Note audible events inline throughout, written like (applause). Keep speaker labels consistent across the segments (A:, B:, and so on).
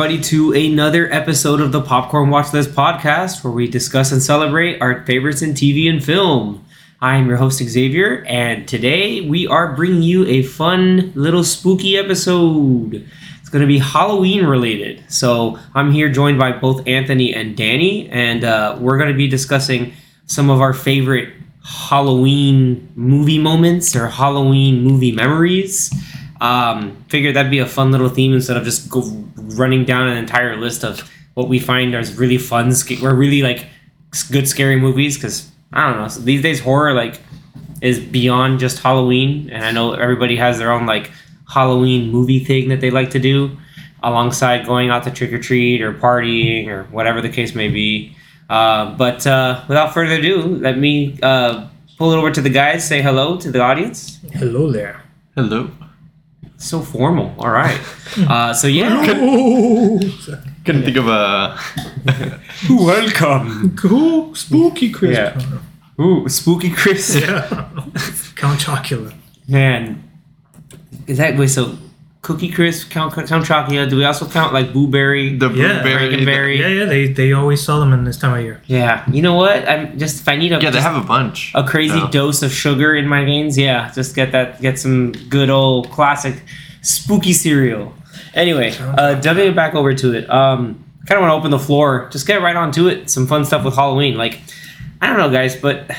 A: Everybody, to another episode of the Popcorn Watch List podcast, where we discuss and celebrate our favorites in TV and film. I am your host, Xavier, and today we are bringing you a fun little spooky episode. It's going to be Halloween related. So I'm here joined by both Anthony and Danny, and uh, we're going to be discussing some of our favorite Halloween movie moments or Halloween movie memories. Um, figured that'd be a fun little theme instead of just go running down an entire list of what we find as really fun, sc- or really like good scary movies. Because I don't know, so these days horror like is beyond just Halloween, and I know everybody has their own like Halloween movie thing that they like to do alongside going out to trick or treat or partying or whatever the case may be. Uh, but uh, without further ado, let me uh, pull it over to the guys. Say hello to the audience.
B: Hello there.
C: Hello.
A: So formal. All right. (laughs) Uh, so yeah. (laughs)
C: Couldn't think of a. (laughs)
A: Welcome.
B: Cool, spooky Chris.
A: Yeah. Ooh, spooky Chris.
B: Yeah. Count Chocula.
A: Man, is that wait? So Cookie Chris, Count Count Chocula. Do we also count like Blueberry?
C: The
B: Yeah,
C: blueberry.
A: Frankenberry.
B: Yeah, yeah. They they always sell them in this time of year.
A: yeah. You know what? I'm just if I need a
C: Yeah, they have a bunch.
A: a crazy
C: Yeah.
A: dose of sugar in my veins. Yeah, just get that. Get some good old classic spooky cereal. Anyway, uh, jumping it back over to it. Um, kind of want to open the floor. Just get right on to it. Some fun stuff with Halloween. Like, I don't know, guys, but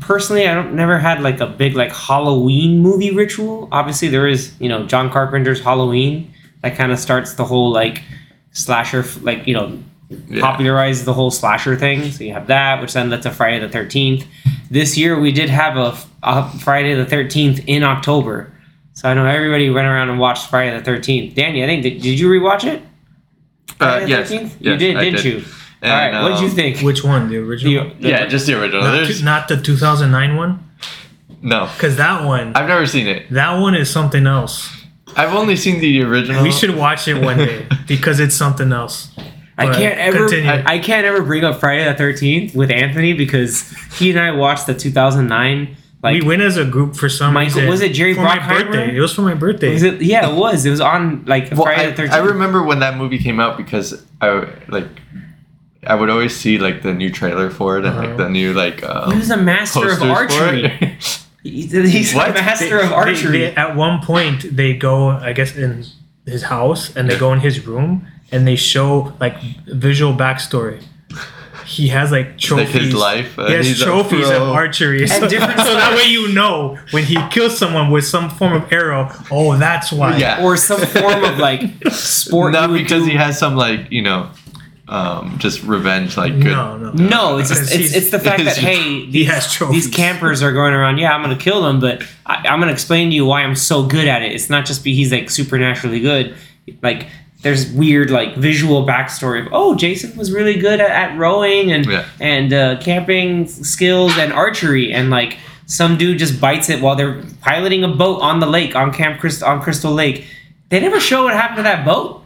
A: personally, I don't never had like a big like Halloween movie ritual. Obviously, there is you know John Carpenter's Halloween that kind of starts the whole like slasher like you know
C: Yeah.
A: popularized the whole slasher thing. So you have that, which then that's a Friday the Thirteenth. This year we did have a, a Friday the Thirteenth in October. So I know everybody went around and watched Friday the Thirteenth. Danny, I think did, did you rewatch it?
C: Uh, yes,
A: 13th?
C: yes,
A: you did,
C: I
A: didn't
C: did.
A: you?
C: And,
A: All right, what did you
C: um,
A: think?
B: Which one? The original?
A: The-
C: Yeah, just the original.
B: not,
C: There's,
B: two- not the 2009 one,
C: no,
B: because that one,
C: I've never seen it.
B: that one is something else.
C: I've only seen the original.
B: We should watch it one day (laughs) because it's something else.
A: I
B: But
A: can't ever. I, I can't ever bring up Friday the Thirteenth with Anthony because he and I watched the 2009 like
B: we went as a group for some
A: Michael-
B: reason.
A: was it Jerry
B: for my birthday? It was for my birthday.
A: was it, yeah it was it was on like
C: Well,
A: Friday
C: I,
A: the 13th.
C: I remember when that movie came out because I like I would always see like the new trailer for it and like
B: Uh-huh.
C: the new like um,
A: He was a master of archery. (laughs) He's, he's a
C: What?
A: master of archery.
B: they- at one point, they go, I guess, in his house and they go in his room and they show like visual backstory. He has like
C: like
B: trophies.
C: his life. uh,
B: he has
C: he's
B: trophies of archery. So, (laughs)
A: different
B: so that way you know when he kills someone with some form of arrow, oh, that's why.
C: Yeah.
A: or some form of like sport. (laughs)
C: Not because
A: do.
C: he has some like you know, um, just revenge like good.
B: No, no.
A: No, it's just, it's, it's the fact that
C: he's- (laughs)
A: hey,
B: he
A: these,
B: has
A: these campers are going around. Yeah, I'm gonna kill them, but I, I'm gonna explain to you why I'm so good at it. It's not just be he's like supernaturally good. Like there's weird like visual backstory of oh Jason was really good at, at rowing and
C: Yeah.
A: and uh, camping skills and archery and like some dude just bites it while they're piloting a boat on the lake on Camp Crystal on Crystal Lake. They never show what happened to that boat.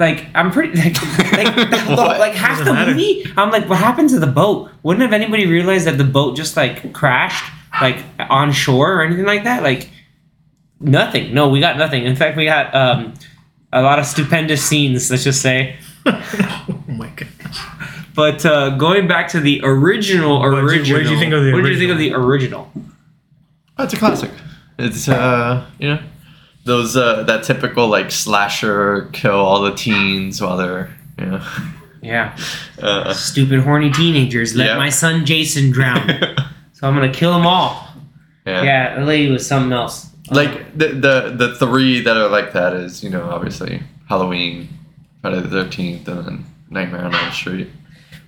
A: Like I'm pretty (laughs) like like, (laughs) the- like half
B: Doesn't
A: the
B: matter.
A: movie. I'm like, what happened to the boat? Wouldn't have anybody realized that the boat just like crashed like on shore or anything like that? Like nothing. No, we got nothing. In fact, we got um, a lot of stupendous scenes. Let's just say. (laughs)
B: Oh my god.
A: But uh, going back to the original,
B: What did you-
A: original.
B: what did you think of the
A: What did you think of the original?
C: Oh, it's a classic. It's uh, you know, those uh, that typical like slasher kill all the teens while they're you know,
A: Yeah, (laughs)
C: uh,
A: stupid horny teenagers let
C: Yeah.
A: my son Jason drown, (laughs) so I'm gonna kill them all.
C: yeah.
A: Yeah, the lady was something else.
C: Like the, the the three that are like that is you know obviously Halloween, Friday the Thirteenth, and then Nightmare on Elm Street.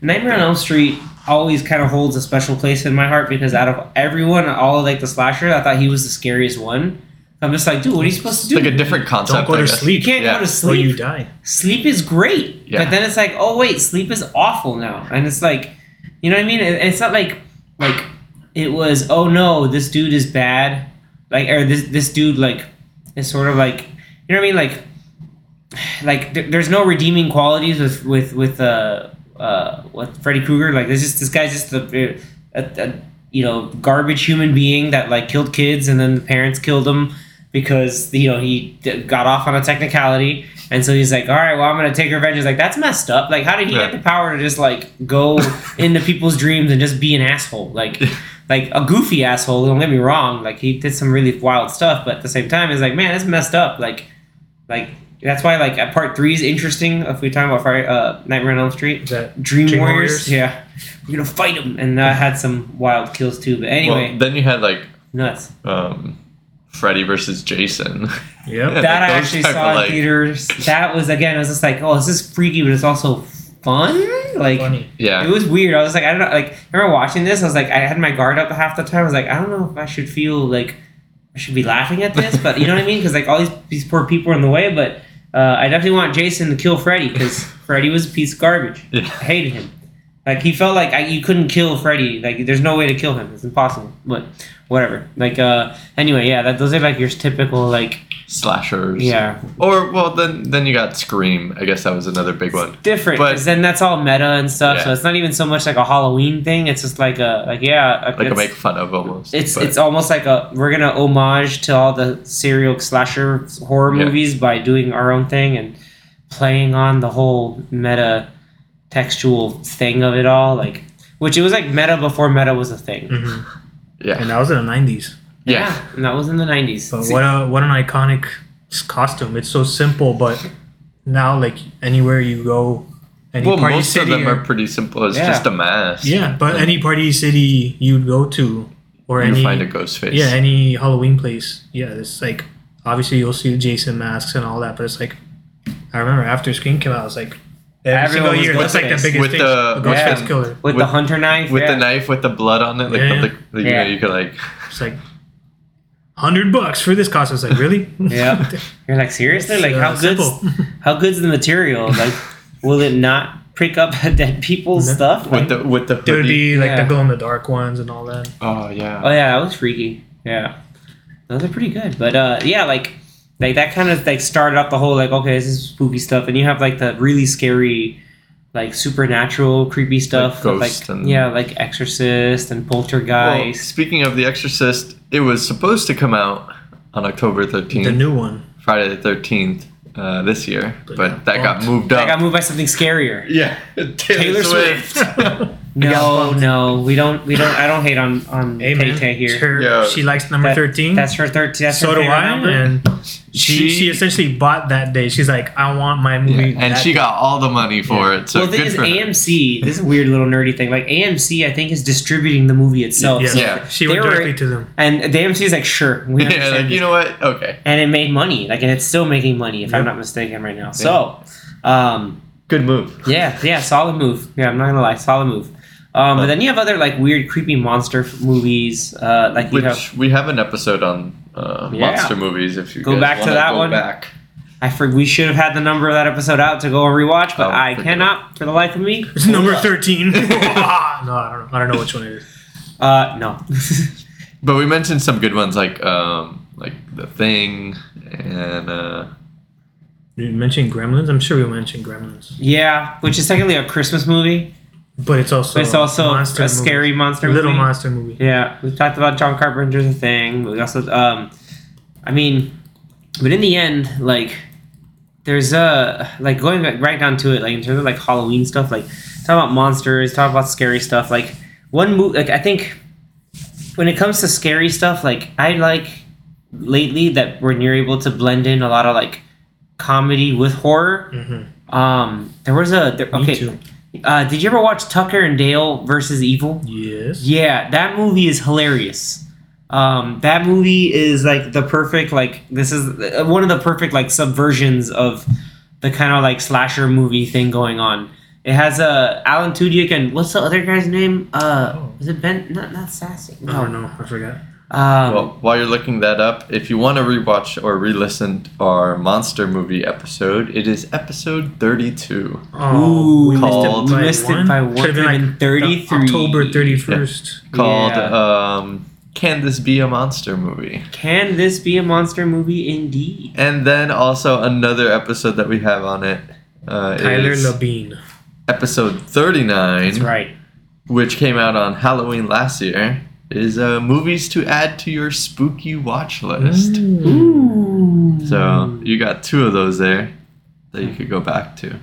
A: Nightmare on Elm Street always kind of holds a special place in my heart because out of everyone, all of like the slasher, I thought he was the scariest one. I'm just like, dude, what are you supposed to
C: It's
A: do?
C: like a different concept.
B: Don't go to sleep.
A: you can't
C: Yeah.
A: go to sleep.
B: Or
A: sleep.
B: you die.
A: sleep is great,
C: Yeah.
A: but then it's like, oh wait, sleep is awful now, and it's like, you know what I mean? It's not like like it was. Oh no, this dude is bad. Like or this this dude like is sort of like you know what I mean? Like (sighs) like th- there's no redeeming qualities with with with uh uh with Freddy Krueger. Like there's just this guy's just a, a, a you know garbage human being that like killed kids and then the parents killed him because you know he d- got off on a technicality, and so he's like, all right, well I'm gonna take revenge. He's like, that's messed up. Like, how did he
C: Yeah.
A: get the power to just like go (laughs) into people's dreams and just be an asshole? Like. (laughs) Like a goofy asshole. Don't get me wrong. Like he did some really wild stuff, but at the same time, it's like, man, it's messed up. Like, like that's why like part three is interesting. If we talk about Friday, uh, Nightmare on Elm Street,
B: Is that
A: Dream,
B: Dream
A: Warriors.
B: Warriors?
A: Yeah, we're gonna fight him, and that had some wild kills too. But anyway,
C: Well, then you had like
A: nuts.
C: um, Freddy versus Jason.
B: Yep. (laughs)
A: That I actually saw in
C: like-
A: theaters. That was again. I was just like, oh, this is freaky, but it's also fun. Like.
B: Funny.
C: Yeah.
A: It was weird. I was like, I don't know. Like, I remember watching this. I was like, I had my guard up half the time. I was like, I don't know if I should feel like I should be laughing at this, but you know what I mean? Because like all these these poor people are in the way. But uh, I definitely want Jason to kill Freddy because Freddy was a piece of garbage.
C: Yeah.
A: I hated him. Like he felt like I, you couldn't kill Freddy. Like there's no way to kill him. It's impossible. But whatever. Like uh, anyway, yeah. That those are like your typical like
C: Slashers.
A: yeah
C: Or well, then then you got Scream. I guess that was another big one.
A: different.
C: But-
A: Because then that's all meta and stuff. So it's not even so much like a Halloween thing. It's just like a like yeah
C: Like a make fun of almost.
A: It's
C: but-
A: it's almost like a we're gonna homage to all the serial slasher horror
C: Yeah.
A: movies by doing our own thing and playing on the whole meta textual thing of it all, like which it was like meta before meta was a thing.
B: hmm
C: yeah.
B: And that was in the '90s.
C: yeah.
A: and that was in the nineties.
B: But what a what an iconic costume! It's so simple, but now like anywhere you go, any
C: Well,
B: party
C: most
B: city,
C: of them
B: or-
C: are pretty simple. It's
A: Yeah.
C: just a mask.
B: yeah, but any party city you'd go to, or
C: you
B: any
C: find a ghost face.
B: yeah any Halloween place, yeah, it's like obviously you'll see the Jason masks and all that, but it's like I remember after Scream came out, I was like every
A: Everyone
B: single year that's like the biggest
C: With
B: thing,
C: the-
B: the Ghostface
A: yeah.
B: killer.
A: with, the hunter knife,
C: with
A: yeah.
C: the knife with the blood on it, like
B: Yeah,
C: the,
B: yeah.
C: the, you
A: Yeah.
C: know, you could like
B: It's like hundred bucks for this costume. It's like really? (laughs)
A: Yeah. You're like seriously, like
B: It's,
A: how
B: uh,
A: good's
B: simple. (laughs)
A: how good's the material? Like, will it not prick up (laughs) dead people's
B: No.
A: stuff?
C: with
A: Like-
C: the with the
B: There would
C: hoodie.
B: be like
A: Yeah.
B: the glow in the dark ones and all that.
C: Oh yeah.
A: Oh yeah, that was freaky. Yeah, those are pretty good. But uh, yeah, like like that kind of like started up the whole like okay, this is spooky stuff, and you have like the really scary, like supernatural creepy stuff, with,
C: ghost
A: like
C: and-
A: yeah, like Exorcist and
C: Well,
A: Poltergeist.
C: speaking of The Exorcist, it was supposed to come out on October 13th,
B: The new one.
C: Friday the 13th uh, this year,
B: But
C: but,
B: got
C: that got
B: bumped.
C: moved
A: I
C: up.
A: got moved by something scarier. (laughs)
C: yeah, (laughs)
A: Taylor Swift. (laughs) No, no, we don't. We don't. I don't hate on on
B: Hey
A: Tay Tay here.
B: her-
C: Yeah.
B: she likes number
A: That-
B: thirteen.
A: That's her thirteen. That's
B: so
A: her
B: do
A: favorite
B: I.
A: number.
B: And she,
C: She-
B: she essentially bought that day. She's like, I want my movie.
C: Yeah, and she
B: day."
C: got all the money for it. So
A: well, the thing is,
C: for her.
A: AMC. This is a weird little nerdy thing. Like AMC, I think is distributing the movie itself.
B: Yeah,
A: So-
C: Yeah.
B: she
A: They
B: went
A: were-
B: directly to them.
A: And the AMC is like, sure, we
C: Yeah, like you know what? Okay,
A: and it made money. Like, and it's still making money, if I'm not mistaken, right now. So, um,
C: good move.
A: yeah, yeah, solid move. Yeah, I'm not gonna lie, solid move. Um, but then you have other like weird, creepy monster f- movies. Uh, like you
C: Which
A: have,
C: we have an episode on uh,
A: Yeah.
C: monster movies. If you
A: Go
C: guys
A: back to that
C: go
A: one.
C: Back.
A: I for we should have had the number of that episode out to go and rewatch, but
C: Oh,
A: I
C: forget
A: cannot for the life of me. (laughs)
B: It's number thirteen. (laughs) (laughs) no, I don't know. I don't know which one it is.
A: Uh, no.
C: But we mentioned some good ones like um, like the Thing and uh,
B: You mentioned Gremlins. I'm sure we mentioned Gremlins,
A: yeah, which is technically a Christmas movie,
B: but it's also
A: but it's also a
B: monster movie.
A: scary monster
B: little monster movie.
A: Yeah, we've talked about John Carpenter's thing. We also, um, I mean, but in the end, like, there's a like going right down to it, like in terms of like Halloween stuff, like talk about monsters, talk about scary stuff. Like one movie, like I think when it comes to scary stuff, like I like lately that when you're able to blend in a lot of like comedy with horror.
B: hmm
A: Um, there was a there,
B: Me
A: okay. Uh, did you ever watch Tucker and Dale versus Evil?
B: Yes.
A: Yeah, that movie is hilarious. Um, that movie is like the perfect like this is uh, one of the perfect like subversions of the kind of like slasher movie thing going on. It has uh, Alan Tudyk and what's the other guy's name? Uh,
B: Oh.
A: is it Ben? Not not Sassy.
B: I don't know. I forgot.
A: Um,
C: well, while you're looking that up, if you want to rewatch or re-listen to our monster movie episode, it is episode 32.
A: Ooh, we
C: missed it
A: we missed it by one.
B: Should've been like
A: 33.
B: October 31st.
C: called
A: Yeah.
C: um, "Can This Be a Monster Movie?"
A: Can this be a monster movie? Indeed.
C: And then also another episode that we have on it uh,
B: Tyler Labine.
C: episode 39,
A: That's right.
C: which came out on Halloween last year. Is uh, movies to add to your spooky watch list.
B: Mm.
A: Ooh.
C: So you got two of those there that you could go back to.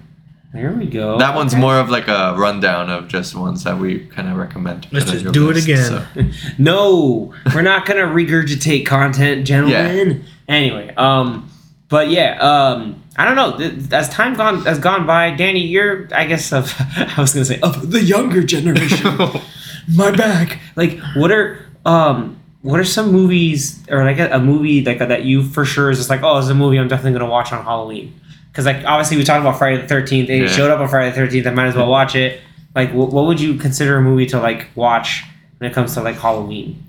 A: there we go.
C: That one's
A: Okay.
C: more of like a rundown of just ones that we kind of recommend.
B: Let's just
C: your
B: do it again.
C: so. (laughs)
A: No, we're not gonna regurgitate content, gentlemen. Anyway, um, but yeah, um, I don't know. As time gone has gone by, Danny, you're I guess of (laughs) I was gonna say of the younger generation. (laughs) My back. Like, what are um, what are some movies or like a, a movie like that you for sure is just like, oh, it's a movie I'm definitely gonna watch on Halloween. Because like obviously we talked about Friday the Thirteenth, and it
C: Yeah.
A: showed up on Friday the Thirteenth. I might as well watch it. Like, wh- what would you consider a movie to like watch when it comes to like Halloween?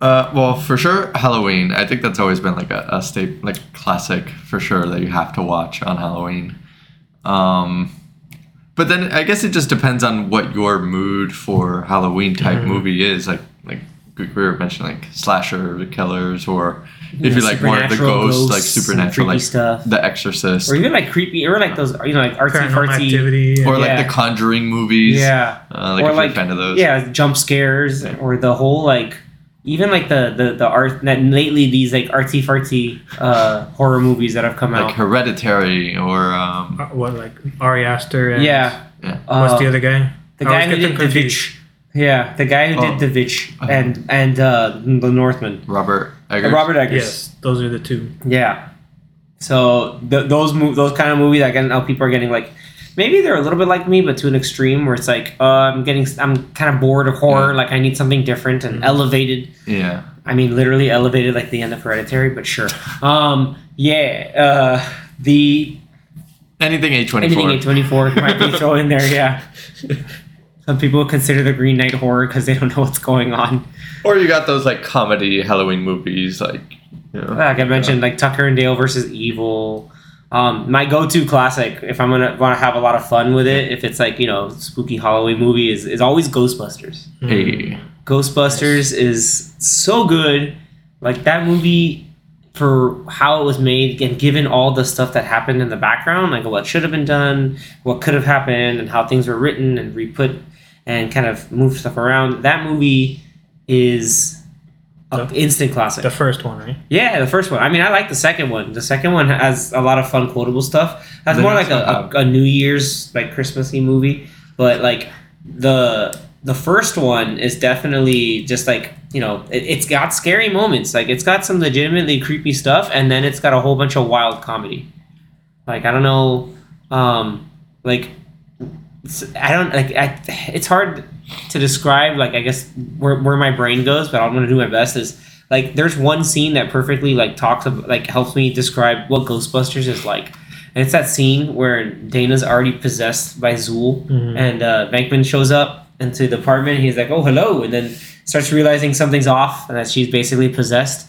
C: Uh, well, for sure, Halloween. I think that's always been like a, a state like classic for sure that you have to watch on Halloween. Um, but then I guess it just depends on what your mood for Halloween type
B: Mhm.
C: movie is. Like like we were mentioning like slasher killers, or if
A: Yeah,
C: you like more of the
A: supernatural
C: ghosts, like supernatural, like
A: stuff.
C: The Exorcist,
A: or even like creepy, or like those, you know, like artsy
B: Paranormal
A: fartsy,
B: activity.
C: or
A: yeah.
C: like the Conjuring movies.
A: yeah,
C: uh, like
A: or
C: if
A: like
C: you're a fan of those.
A: yeah, jump scares, or the whole like, even like the the the art that lately these like artsy fartsy uh horror movies that have come
C: like
A: out.
C: Like Hereditary or um,
B: Uh, what like Ari Aster and
A: Yeah,
C: yeah.
B: what's
A: uh,
B: the other guy?
A: the
B: I
A: guy who did the
B: confused.
A: Witch. Yeah, the guy who
C: Oh.
A: did the Witch
C: Uh-huh.
A: and and uh the Northman,
C: Robert Eggers.
A: Robert Eggers.
B: Yes, those are the two.
A: Yeah. So th- those mov- those kind of movies, I can now people are getting like, maybe they're a little bit like me, but to an extreme where it's like, uh, I'm getting, I'm kind of bored of horror.
C: Yeah.
A: Like I need something different and
B: Mhm.
A: elevated.
C: Yeah.
A: I mean, literally elevated, like the end of Hereditary, but sure. Um, yeah. Uh, the
C: Anything A24.
A: anything A twenty four might be thrown in there. Yeah. (laughs) Some people consider the Green Knight horror because they don't know what's going on.
C: Or you got those like comedy Halloween movies, like you know,
A: Like I mentioned, like Tucker and Dale versus Evil. Um, my go-to classic, if I'm gonna want to have a lot of fun with it, if it's like you know spooky Halloween movie, is is always Ghostbusters.
C: hey,
A: Ghostbusters is so good. Like that movie, for how it was made, and given all the stuff that happened in the background, like what should have been done, what could have happened, and how things were written and re-put, and kind of moved stuff around. That movie is an
B: The-
A: instant classic.
B: The first one, right?
A: Yeah, the first one. I mean, I like the second one. The second one has a lot of fun quotable stuff. That's more like a, a, a New Year's like Christmassy movie. But like the the first one is definitely just like you know it, it's got scary moments. Like it's got some legitimately creepy stuff, and then it's got a whole bunch of wild comedy. Like I don't know, um, like I don't like. I, it's hard to describe. Like I guess where where my brain goes, but I'm gonna do my best. Is like there's one scene that perfectly like talks about like helps me describe what Ghostbusters is like. And it's that scene where Dana's already possessed by Zuul,
B: Mhm.
A: and uh, Venkman shows up into the apartment. He's like, "Oh, hello," and then starts realizing something's off, and that she's basically possessed.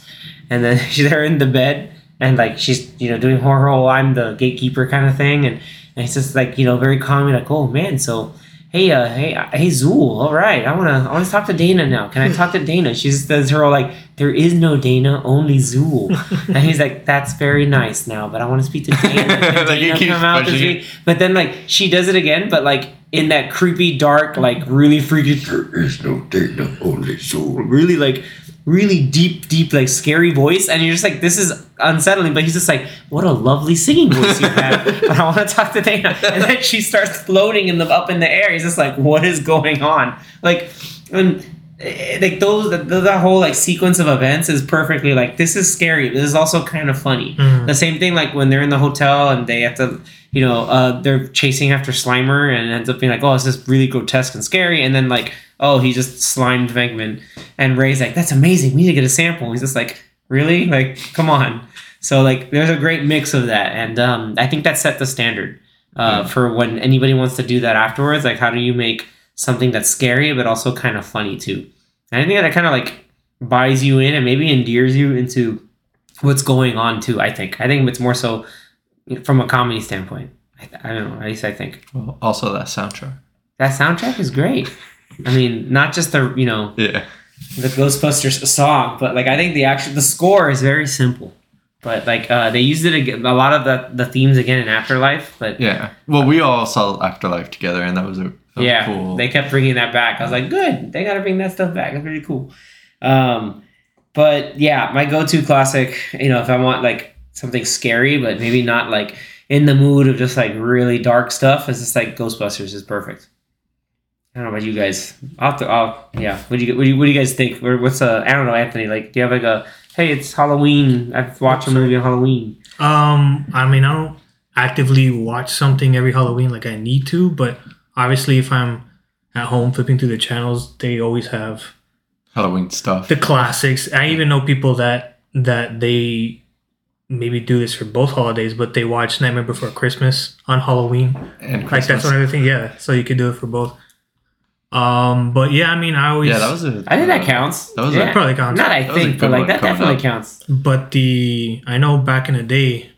A: And then (laughs) she's there in the bed, and like she's you know doing horror, I'm the gatekeeper kind of thing, and, and it's just like you know very calmly like, "Oh man, so." Hey, uh, hey, uh, hey, Zuul. All right, I wanna, I wanna talk to Dana now. Can I talk to Dana? She just does her whole like, there is no Dana, only Zuul. (laughs) and he's like, that's very nice now, but I want to speak to Dana. Can (laughs)
C: Like,
A: Dana come out this week? But then like she does it again, but like in that creepy, dark, like really freaky. There is no Dana, only Zuul. Really like, really deep, deep, like scary voice, and you're just like, this is unsettling. But he's just like, what a lovely singing voice you have. but (laughs) I want to talk to Dana, and then she starts floating in the up in the air. He's just like, what is going on? Like, and eh, like those the, the whole like sequence of events is perfectly like this is scary this is also kind of funny
B: Mhm.
A: the same thing like when they're in the hotel and they have to you know uh, they're chasing after slimer and ends up being like oh this is really grotesque and scary and then like oh he just slimed venkman and ray's like that's amazing we need to get a sample he's just like really like come on so like there's a great mix of that and um, i think that set the standard uh,
C: Yeah.
A: for when anybody wants to do that afterwards like how do you make something that's scary but also kind of funny too and I think that kind of like buys you in and maybe endears you into what's going on too. I think. I think it's more so from a comedy standpoint. I, I don't know. At least I think
C: Well, also that soundtrack.
A: that soundtrack is great. I mean, not just the you know
C: Yeah.
A: the Ghostbusters song, but like I think the actual the score is very simple. But like uh, they used it again, a lot of the the themes again in Afterlife. But
C: Yeah. Well, we all saw Afterlife together, and that was a, that was
A: yeah,
C: cool.
A: they kept bringing that back. I was like, good. They got to bring that stuff back. It's pretty cool. Um, but yeah, my go-to classic, you know, if I want like something scary, but maybe not like in the mood of just like really dark stuff, is just like Ghostbusters is perfect. I don't know about you guys. I'll, have to, I'll yeah. What do you what do you, what do you guys think? Or what's uh I don't know, Anthony. Like, do you have like a hey, it's Halloween. I've watched a movie on Halloween.
B: Um, I mean, I don't actively watch something every Halloween like I need to, but obviously, if I'm at home flipping through the channels, they always have
C: Halloween stuff.
B: the classics. I even know people that that they maybe do this for both holidays, but they watch Nightmare Before Christmas on Halloween.
C: and
B: Like that's one other thing. Yeah, so you could do it for both. Um, but yeah, I mean, I always
C: yeah, that was a.
A: I think that
C: uh,
A: counts.
C: that was a-
A: yeah.
B: that probably counts.
A: Not I
C: That was a
A: think, but like that definitely
C: up.
A: counts.
B: But the I know back in the day,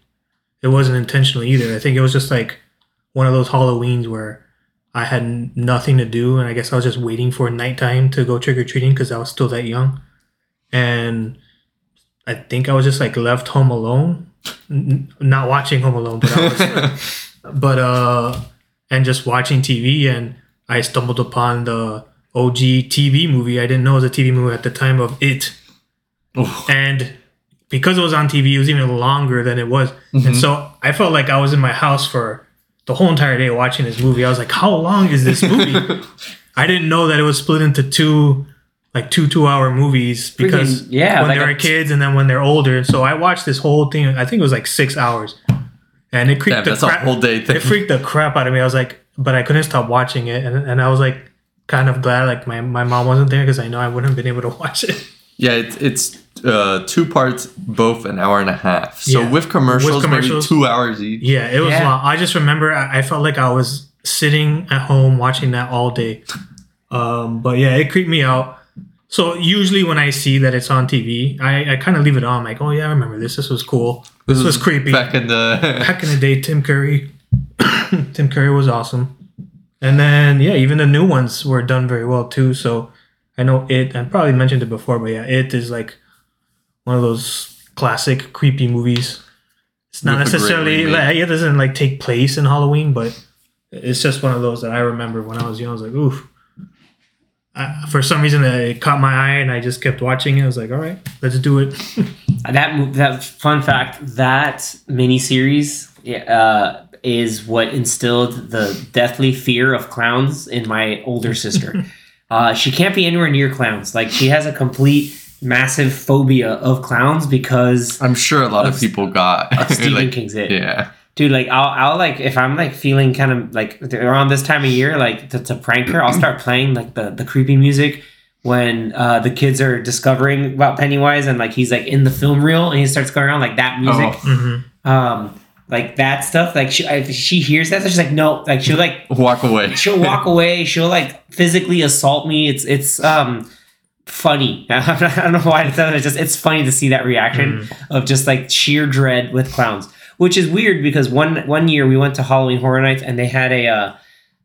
B: it wasn't intentional either. I think it was just like one of those Halloweens where I had nothing to do, and I guess I was just waiting for nighttime to go trick or treating because I was still that young, and I think I was just like left home alone, N- n- not watching Home Alone, but I was, (laughs) but uh, and just watching TV, and I stumbled upon the OG TV movie. I didn't know it was a TV movie at the time of It
C: Oof.
B: and because it was on TV, it was even longer than it was, and mm-hmm. so I felt like I was in my house for the whole entire day watching this movie. I was like, "How long is this movie?" (laughs) I didn't know that it was split into two, like two two-hour movies because
A: Freaking- yeah,
B: when
A: like
B: they
A: a-
B: were kids and then when they're older. So I watched this whole thing. I think it was like six hours, and it creeped
C: Damn,
B: the crap.
C: whole day thing.
B: It freaked the crap out of me. I was like, but I couldn't stop watching it, and, and I was like, kind of glad like my, my mom wasn't there because I know I wouldn't have been able to (laughs) watch it.
C: Yeah, it's it's uh, two parts, both an hour and a half. So
B: Yeah.
C: with commercials,
B: With commercials.
C: maybe two hours each.
B: Yeah, it was
A: Yeah.
B: long. I just remember I, I felt like I was sitting at home watching that all day. Um, but yeah, it creeped me out. So usually when I see that it's on TV, I, I kind of leave it on. like, oh yeah, I remember this. This was cool. This, was creepy. Back,
C: Back in the (laughs) back
B: in the day, Tim Curry. (coughs) Tim Curry was awesome. And then yeah, even the new ones were done very well too. So I know it. I probably mentioned it before, but yeah, it is like one of those classic creepy movies. It's not
C: With
B: necessarily like it doesn't like take place in Halloween, but it's just one of those that I remember when I was young. I was like, oof. I, for some reason, it caught my eye, and I just kept watching it. I was like, all right, let's do it. (laughs)
A: That that fun fact that miniseries yeah. uh, is what instilled the deathly fear of clowns in my older sister. (laughs) uh, she can't be anywhere near clowns. Like she has a complete massive phobia of clowns because
C: I'm sure a lot of
A: Of-
C: people got
A: of (laughs) Stephen
C: like,
A: King's It.
C: Yeah.
A: Dude, like I'll, I'll like if I'm like feeling kind of like around this time of year, like to, to prank her, I'll start playing like the the creepy music when uh, the kids are discovering about Pennywise and like he's like in the film reel and he starts going around like that music.
C: Oh,
B: hmm
A: um like that stuff like she if she hears that she's like no like she'll like
C: walk away. (laughs)
A: she'll walk away she'll like physically assault me. It's it's um funny. (laughs) I don't know why to tell it's just it's funny to see that reaction of just like sheer dread with clowns which is weird because one one year we went to halloween horror nights and they had a uh,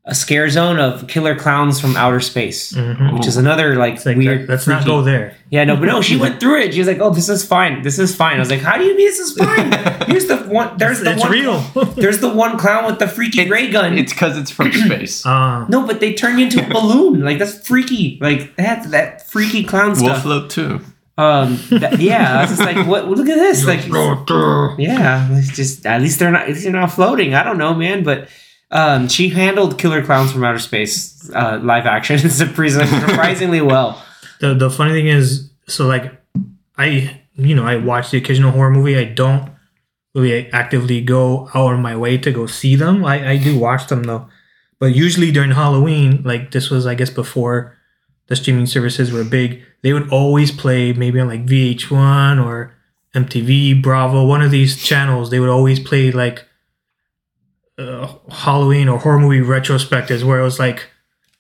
A: a scare zone of killer clowns from outer space
B: hmm
A: which is another like,
B: It's like,
A: weird
B: let's not go there.
A: yeah, no, but no, she (laughs) went through it. She was like, "Oh, this is fine. This is fine." I was like, "How do you mean this is fine?" Here's the one. (laughs) There's the
B: it's
A: one.
B: real.
A: There's the one clown with the freaky ray gun.
C: It's because it's from (clears throat) space.
B: uh,
A: no, but they turn you into a balloon. Like that's freaky. Like that that freaky clown
C: we'll
A: stuff.
C: float too.
A: Um, that- yeah, I was just like, what? Look at this. (laughs) Like, yeah, it's just at least they're not. At least they're not floating. I don't know, man, but. Um, she handled Killer Clowns from Outer Space uh, live action (laughs) surprisingly, well.
B: the the funny thing is, so like, I you know I watch the occasional horror movie. I don't really actively go out of my way to go see them. I I do watch them though, but usually during Halloween, like this was I guess before the streaming services were big. They would always play maybe on like VH1 or MTV, Bravo, one of these channels. They would always play like uh, Halloween or horror movie retrospectives, where it was like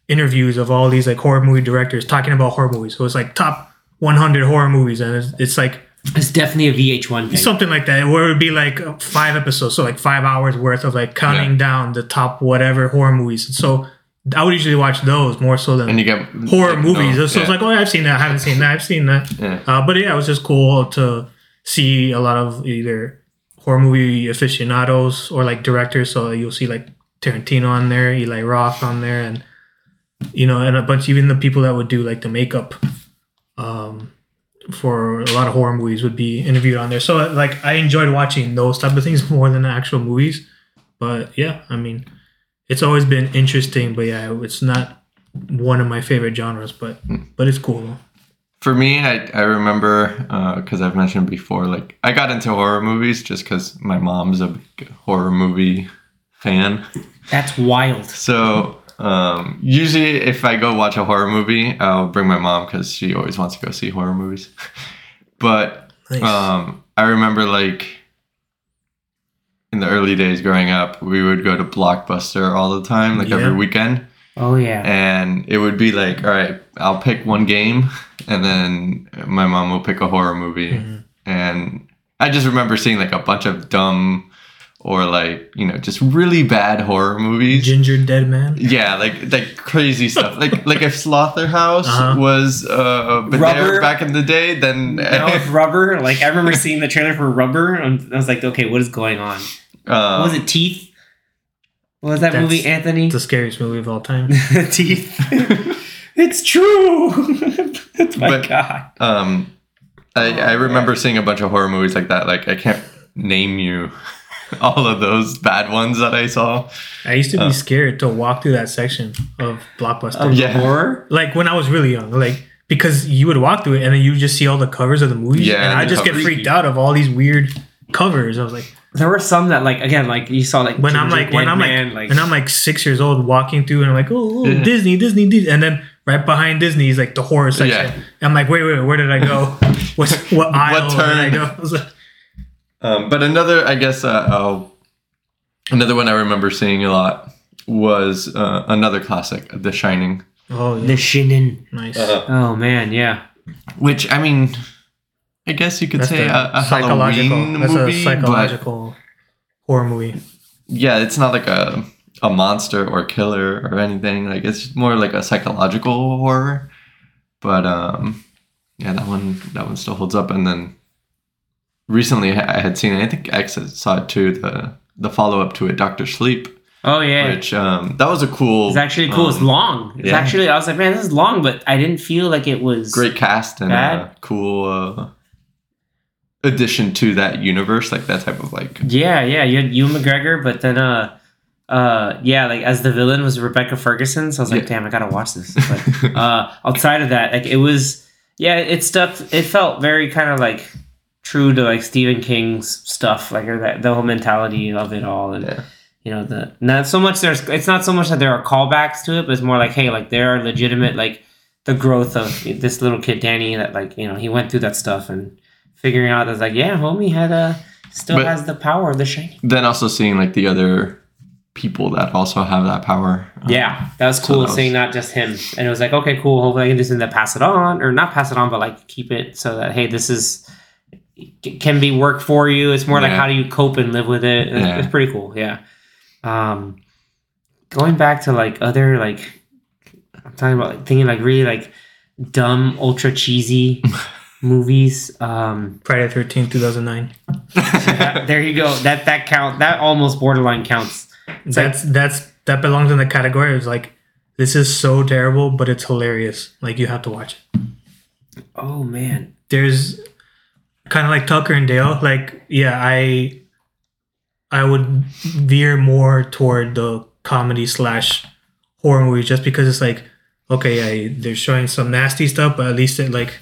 B: interviews of all these like horror movie directors talking about horror movies. So it's like top 100 horror movies, and it's, it's like
A: It's definitely a VH1 thing.
B: something like that, where it would be like five episodes, so like five hours worth of like counting
C: Yeah.
B: down the top whatever horror movies. So I would usually watch those more so than
C: And you get
B: horror
C: like,
B: movies.
C: no,
B: so it's like, oh, yeah, I've seen that. I haven't seen that. I've seen that.
C: Yeah.
B: Uh, but yeah, it was just cool to see a lot of either horror movie aficionados or like directors. So you'll see like Tarantino on there, Eli Roth on there, and you know, and a bunch even the people that would do like the makeup. Um, for a lot of horror movies would be interviewed on there. So like I enjoyed watching those type of things (laughs) more than the actual movies. But yeah, I mean, it's always been interesting. But yeah, it's not one of my favorite genres. But but it's cool.
C: For me, I, I remember because I've mentioned before, like I got into horror movies just because my mom's a big horror movie fan.
A: That's wild.
C: So um, usually, if I go watch a horror movie, I'll bring my mom because she always wants to go see horror movies. (laughs) but
B: Nice.
C: um, I remember like in the early days growing up, we would go to Blockbuster all the time, like
B: Yeah.
C: every weekend,
A: Oh yeah.
C: and it would be like, all right, I'll pick one game, and then my mom will pick a horror movie,
B: Mhm.
C: and I just remember seeing like a bunch of dumb or like you know just really bad horror movies.
B: Gingerdead Man.
C: Yeah, like like crazy stuff. Like (laughs) like if Slaughterhouse
B: Uh-huh.
C: was uh
A: Rubber.
C: back in the day, then
A: That was (laughs) Rubber. Like I remember (laughs) seeing the trailer for Rubber, and I was like, okay, what is going on?
C: uh,
A: What was it Teeth? What was that
B: That's
A: movie, Anthony?
B: It's the scariest movie of all time. (laughs)
A: Teeth. (laughs) it's true. (laughs) My
C: But-
A: God.
C: um I I
A: Oh,
C: remember seeing a bunch of horror movies like that. Like I can't name you all of those bad ones that I saw.
B: I used to be
C: Uh.
B: scared to walk through that section of Blockbuster.
A: Of
C: Yeah.
A: horror.
B: like when I was really young, like because you would walk through it and then you would just see all the covers of the movies,
C: Yeah,
B: and I
C: the
B: just get freaked out of all these weird covers. I was like,
A: There were some that, like, again, like you saw, like
B: when I'm like, when I'm
A: Man,
B: like, when I'm like six years old walking through, and I'm like, oh, oh,
C: Yeah.
B: Disney, Disney, Disney, and then right behind Disney is like the horror section.
C: Yeah.
B: I'm like, wait, wait, where did I go? (laughs) What what aisle did
C: turn?
B: I go? (laughs) I was like,
C: Um, but another, I guess, uh, oh, another one I remember seeing a lot was uh, another classic, The Shining.
B: oh, yeah,
A: The Shining.
B: nice.
A: Oh man, yeah.
C: Which I mean, I guess you could
B: That's
C: say a, a
B: psychological.
C: Halloween
B: That's
C: movie,
B: a
C: but
B: psychological horror movie.
C: yeah, it's not like a a monster or killer or anything. Like it's more like a psychological horror. But um, yeah, that one that one still holds up. And then recently I had seen, I think X saw it too. The the follow up to it, Doctor Sleep,
A: Oh yeah.
C: which um, that was a cool.
A: It's actually cool. it's
C: um,
A: long. It's
C: yeah.
A: actually. I was like, man, this is long, but I didn't feel like it was
C: great cast and
A: Bad.
C: a cool uh, addition to that universe, like that type of like
A: Yeah, yeah. You had Ewan McGregor, but then uh, uh, yeah, like as the villain was Rebecca Ferguson. So I was like,
C: Yeah.
A: damn, I gotta watch this. But uh, outside of that, like it was, yeah, it stuck. It felt very kind of like true to like Stephen King's stuff, like that the whole mentality of it all, and
C: Yeah.
A: you know the not so much there's it's not so much that there are callbacks to it, but it's more like hey, like there are legitimate like the growth of this little kid Danny that like you know he went through that stuff and figuring out that's like yeah, homie had a still
C: But-
A: has the power of the shining.
C: then also seeing like the other people that also have that power.
A: Yeah, that was
C: So
A: cool
C: that was-
A: seeing not just him. And it was like, okay, cool. Hopefully I can just end up pass it on or not pass it on, but like keep it so that, hey, this is can be work for you. It's more like how do you cope and live with it. It's,
C: Yeah.
A: it's pretty cool. Yeah. Um, going back to like other like I'm talking about like thinking like really like dumb, ultra cheesy (laughs) movies. Um,
B: Friday the 13th, 2009.
A: that- (laughs) there you go. That that count. That almost borderline counts. It's like-
B: that's that's that belongs in the category. It's like this is so terrible, but it's hilarious. Like you have to watch it.
A: oh man.
B: There's kind of like Tucker and Dale. Like yeah, I I would veer more toward the comedy slash horror movie just because it's like okay, I, they're showing some nasty stuff, but at least it like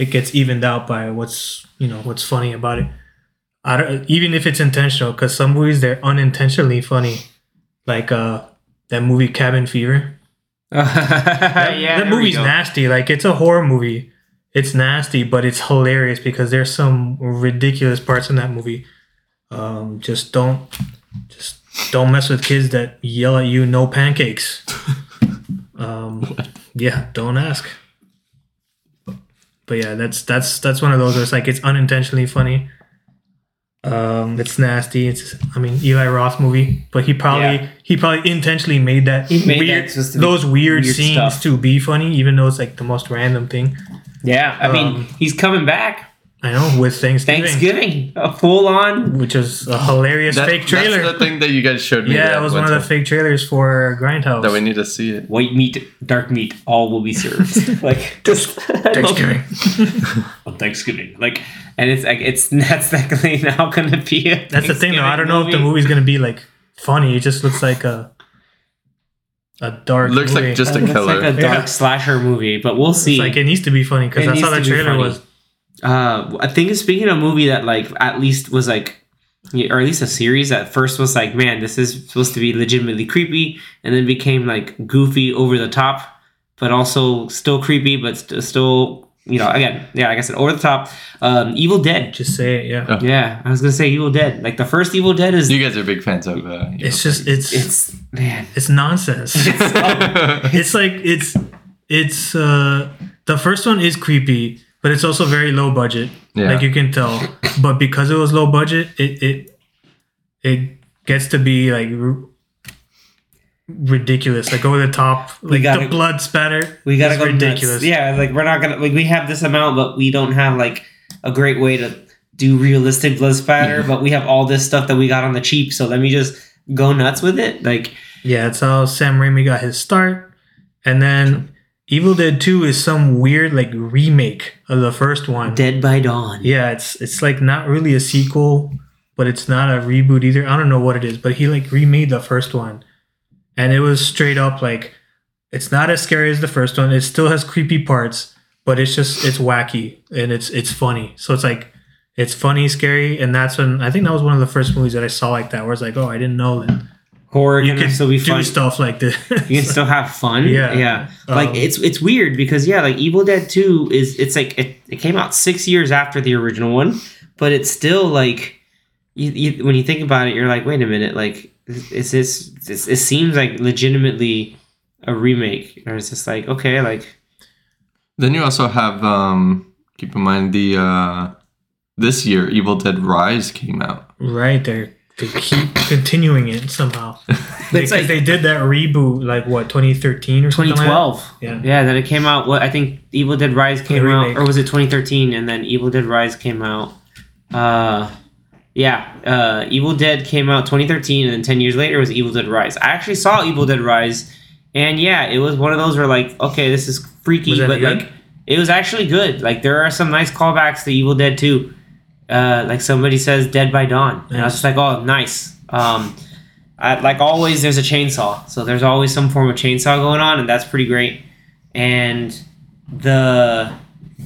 B: it gets evened out by what's you know what's funny about it. I don't, even if it's intentional, because some movies they're unintentionally funny, like uh that movie Cabin Fever. (laughs) That,
A: yeah,
B: that movie's nasty. Like it's a horror movie. It's nasty, but it's hilarious because there's some ridiculous parts in that movie. Um, just don't, just don't mess with kids that yell at you no pancakes. (laughs) um, yeah, don't ask. But yeah, that's that's that's one of those where it's like it's unintentionally funny. Um, it's nasty. It's I mean Eli Roth movie, but he probably
A: Yeah.
B: he probably intentionally made that
A: made
B: weird
A: that
B: those weird,
A: weird
B: scenes
A: stuff.
B: to be funny, even though it's like the most random thing.
A: Yeah, I mean,
B: Um,
A: he's coming back.
B: I know with Thanksgiving,
A: Thanksgiving, a full on.
B: which is a hilarious
C: That-
B: fake trailer.
C: That's the thing that you guys showed me.
B: yeah, it was one of the fake trailers for Grindhouse.
C: That we need to see it.
A: White meat, dark meat, all will be served. (laughs) like just (laughs)
B: Thanksgiving. (laughs)
A: on Thanksgiving. Like, and it's like it's that's definitely now gonna be. A
B: That's the thing, though. I don't
A: Thanksgiving
B: know if the movie's gonna be like funny. It just looks like a a dark.
C: Looks like just a
A: It looks
C: killer.
A: like a dark
B: Yeah.
A: slasher movie, but we'll see.
B: It's like it needs to be funny because that's how the
A: needs to be
B: trailer
A: funny.
B: was.
A: Uh, I think speaking of a movie that like at least was like, or at least a series that first was like, man, this is supposed to be legitimately creepy, and then became like goofy, over the top, but also still creepy, but st- still, you know, again, yeah, like I said, over the top. Um, Evil Dead.
B: Just say it, yeah.
C: Oh.
A: Yeah, I was gonna say Evil Dead. Like the first Evil Dead is
C: You guys are big fans of. Uh,
B: It's just it's it's, man,
A: it's man.
B: nonsense. (laughs) it's like it's it's uh the first one is creepy, but it's also very low budget.
C: Yeah.
B: Like you can tell. But because it was low budget, it it it gets to be like r- ridiculous, like over the top, like
A: gotta-
B: the blood spatter.
A: We gotta go
B: ridiculous.
A: ridiculous. Yeah, like we're not gonna like we have this amount, but we don't have like a great way to do realistic blood spatter. But we have all this stuff that we got on the cheap, so let me just go nuts with it. Like
B: Yeah, that's how Sam Raimi got his start. And then Evil Dead 2 is some weird like remake of the first one.
A: Dead by Dawn.
B: Yeah, it's it's like not really a sequel, but it's not a reboot either. I don't know what it is, but he like remade the first one. And it was straight up like it's not as scary as the first one. It still has creepy parts, but it's just it's wacky and it's it's funny. So it's like it's funny, scary, and that's when I think that was one of the first movies that I saw like that where it's like, oh, I didn't know that
A: Horror
B: you
A: can
B: can
A: still be
B: do stuff like this.
A: You can still have fun. (laughs)
B: Yeah.
A: yeah. Like
B: Um,
A: it's it's weird because yeah, like Evil Dead Two is it's like it, it came out six years after the original one, but it's still like you, you, when you think about it, you're like, wait a minute, like is this? This it seems like legitimately a remake, or it's just like okay, like
C: Then you also have um keep in mind the uh this year Evil Dead Rise came out.
B: Right, they they keep continuing it somehow. (laughs) because
A: like-
B: they did that reboot like what 2013 or something like that?
A: 2012.
B: Yeah.
A: yeah. Then it came out. What I think Evil Dead Rise came out, or was it 2013? And then Evil Dead Rise came out. Uh, yeah. Uh, Evil Dead came out 2013, and then 10 years later was Evil Dead Rise. I actually saw Evil Dead Rise, and yeah, it was one of those where like, okay, this is freaky, but
B: good?
A: like, it was actually good. Like, there are some nice callbacks to Evil Dead 2. Uh, like somebody says, Dead by Dawn, and I was just like, oh, nice. Um, I, like always, there's a chainsaw, so there's always some form of chainsaw going on, and that's pretty great. And the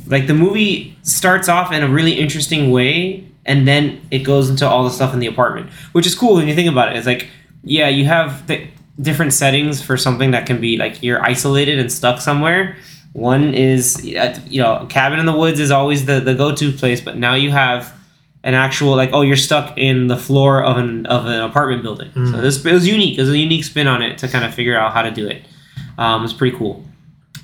A: like the movie starts off in a really interesting way, and then it goes into all the stuff in the apartment, which is cool when you think about it. It's like, yeah, you have the different settings for something that can be like you're isolated and stuck somewhere. One is, uh, you know, cabin in the woods is always the, the go to place, but now you have an actual like, oh, you're stuck in the floor of an of an apartment building. So this it was unique. It was a unique spin on it to kind of figure out how to do it. Um, it's pretty cool.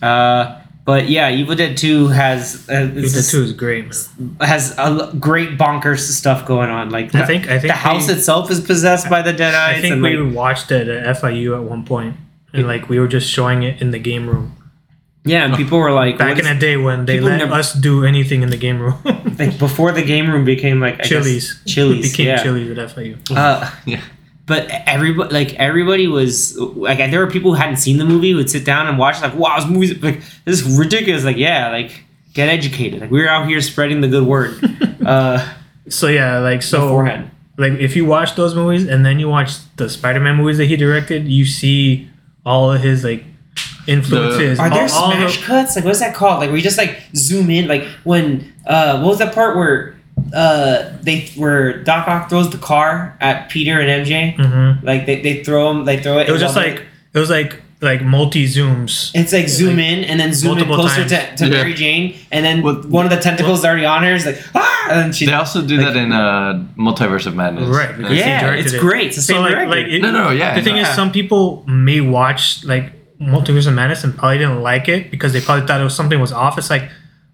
A: Uh, but yeah, Evil Dead Two has uh,
B: Evil Dead 2 is great, man.
A: has a great bonkers stuff going on. Like
B: I
A: the-
B: think- I think
A: the house
B: we-
A: itself is possessed by the Deadites.
B: I think we
A: like,
B: watched it at FIU at one point, and like we were just showing it in the game room
A: yeah, and people were like,
B: back in
A: is-
B: the day when they let
A: never-
B: us do anything in the game room. (laughs)
A: like before the game room became like I
B: Chili's,
A: Chili's, (laughs)
B: became
A: yeah.
B: Chili's at FIU.
A: Uh, (laughs)
C: Yeah.
A: but everybody, like everybody was like, there were people who hadn't seen the movie would sit down and watch like, wow, this movie's like this is ridiculous. Like, yeah, like get educated. Like we're out here spreading the good word. uh,
B: So yeah, like so
A: beforehand.
B: like if you watch those movies and then you watch the Spider-Man movies that he directed, you see all of his like influences.
A: Are there
B: all, all the-
A: smash cuts? Like, what's that called? Like, where you just like zoom in, like when uh, what was that part where uh they where Doc Ock throws the car at Peter and MJ?
B: Mhm.
A: Like they, they throw them. they throw it.
B: It was just like it was like like multi zooms.
A: It's like zoom
B: like,
A: in and then zoom in closer to,
B: times.
A: to
C: Yeah.
A: Mary Jane, and then
C: Well,
A: one of the tentacles is already on her. Is like ah, and then she.
C: They also do that in uh, Multiverse of Madness.
B: Right,
A: Yeah, it's
B: it.
A: great. It's the same
B: so like,
A: director.
B: like it,
C: No, no, yeah,
B: The thing
A: yeah.
B: is, some people may watch like Multiverse of Madness and probably didn't like it because they probably thought it was something was off. It's like,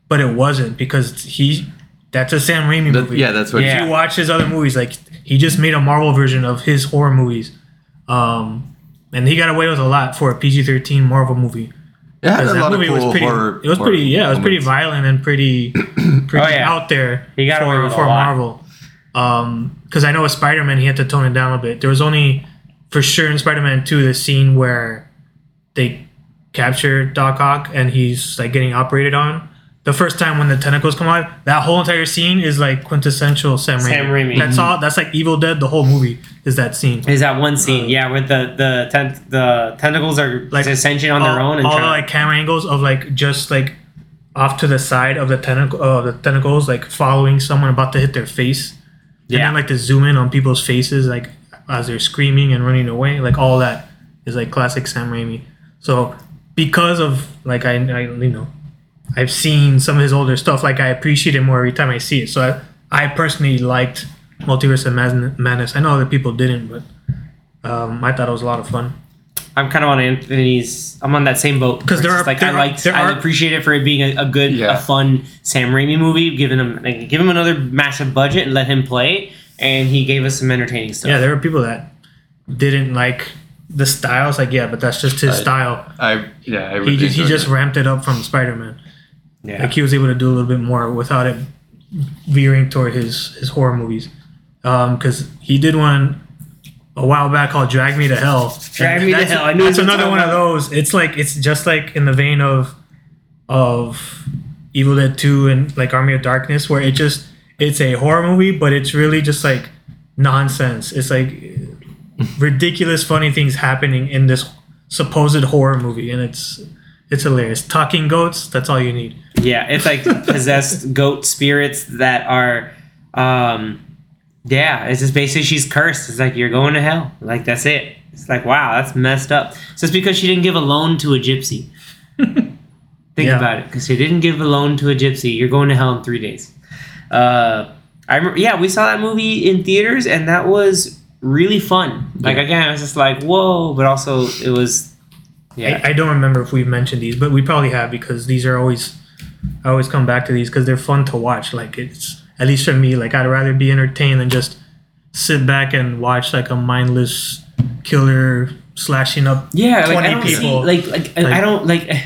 B: but it wasn't because he. That's a Sam Raimi
C: That-
B: movie.
C: yeah, that's what.
A: Yeah.
B: If you watch his other movies, like he just made a Marvel version of his horror movies, um, and he got away with a lot for a PG thirteen Marvel movie.
C: Yeah, had
B: 'Cause
C: a
B: that
C: lot of
B: movie
C: cool
B: was pretty.
C: horror.
B: it was pretty. Yeah, it was pretty violent and pretty, (clears throat) pretty
A: Oh, yeah.
B: out there
A: He got away
B: for
A: with
B: for
A: lot.
B: Marvel. Um, because I know with Spider Man he had to tone it down a bit. There was only for sure in Spider Man Two the scene where they capture Doc Ock and he's like getting operated on. The first time when the tentacles come out, that whole entire scene is like quintessential Sam Raimi.
A: Sam Raimi.
B: That's all. That's like Evil Dead. The whole movie is that scene.
A: Is that one scene?
B: Uh,
A: yeah, where the the ten- the tentacles are
B: Like,
A: ascension on their own and
B: all the like camera angles of like just like off to the side of the tentacle uh, the tentacles like following someone about to hit their face and
A: Yeah.
B: then like to zoom in on people's faces like as they're screaming and running away like all that is like classic Sam Raimi so because of like I, I you know I've seen some of his older stuff like I appreciate it more every time I see it so I, I personally liked Multiverse of Madness- Madness I know other people didn't but um, I thought it was a lot of fun
A: I'm kind of on Anthony's. I'm on that same boat
B: 'Cause there
A: It's
B: are-
A: like
B: there
A: I
B: are-
A: liked.
B: there
A: I
B: are-
A: appreciate it for it being a, a good,
C: Yeah.
A: a fun Sam Raimi movie. Giving him, like, give him another massive budget and let him play, and he gave us some entertaining stuff.
B: Yeah, there were people that didn't like the style. It's like, yeah, but that's just his
C: I-
B: style.
C: I yeah. I
B: He
C: really
B: just, he just
C: it.
B: ramped it up from Spider Man.
A: yeah.
B: Like he was able to do a little bit more without it veering toward his his horror movies. Um, Because he did one a while back called "Drag Me to Hell."
A: Drag
B: And
A: Me to Hell. I knew
B: that's another
A: talking
B: one of those. It's like it's just like in the vein of of Evil Dead Two and like Army of Darkness, where it just it's a horror movie, but it's really just like nonsense. It's like (laughs) ridiculous, funny things happening in this supposed horror movie, and it's it's hilarious. Talking goats, that's all you need.
A: Yeah, it's like (laughs) possessed goat spirits that are, um, yeah. It's just basically she's cursed. It's like you're going to hell. Like that's it. It's like wow, that's messed up. So it's because she didn't give a loan to a gypsy. (laughs) Think
B: Yeah.
A: about it, because she didn't give a loan to a gypsy. You're going to hell in three days. Uh, I remember, yeah, we saw that movie in theaters, and that was really fun. Like
C: Yeah.
A: again, I was just like whoa, but also it was, yeah.
B: I, I don't remember if we've mentioned these, but we probably have because these are always I always come back to these because they're fun to watch. Like it's at least for me, like I'd rather be entertained than just sit back and watch like a mindless killer slashing up
A: Yeah, like,
B: 20
A: I don't
B: people.
A: see like like, I don't like.
B: Eh,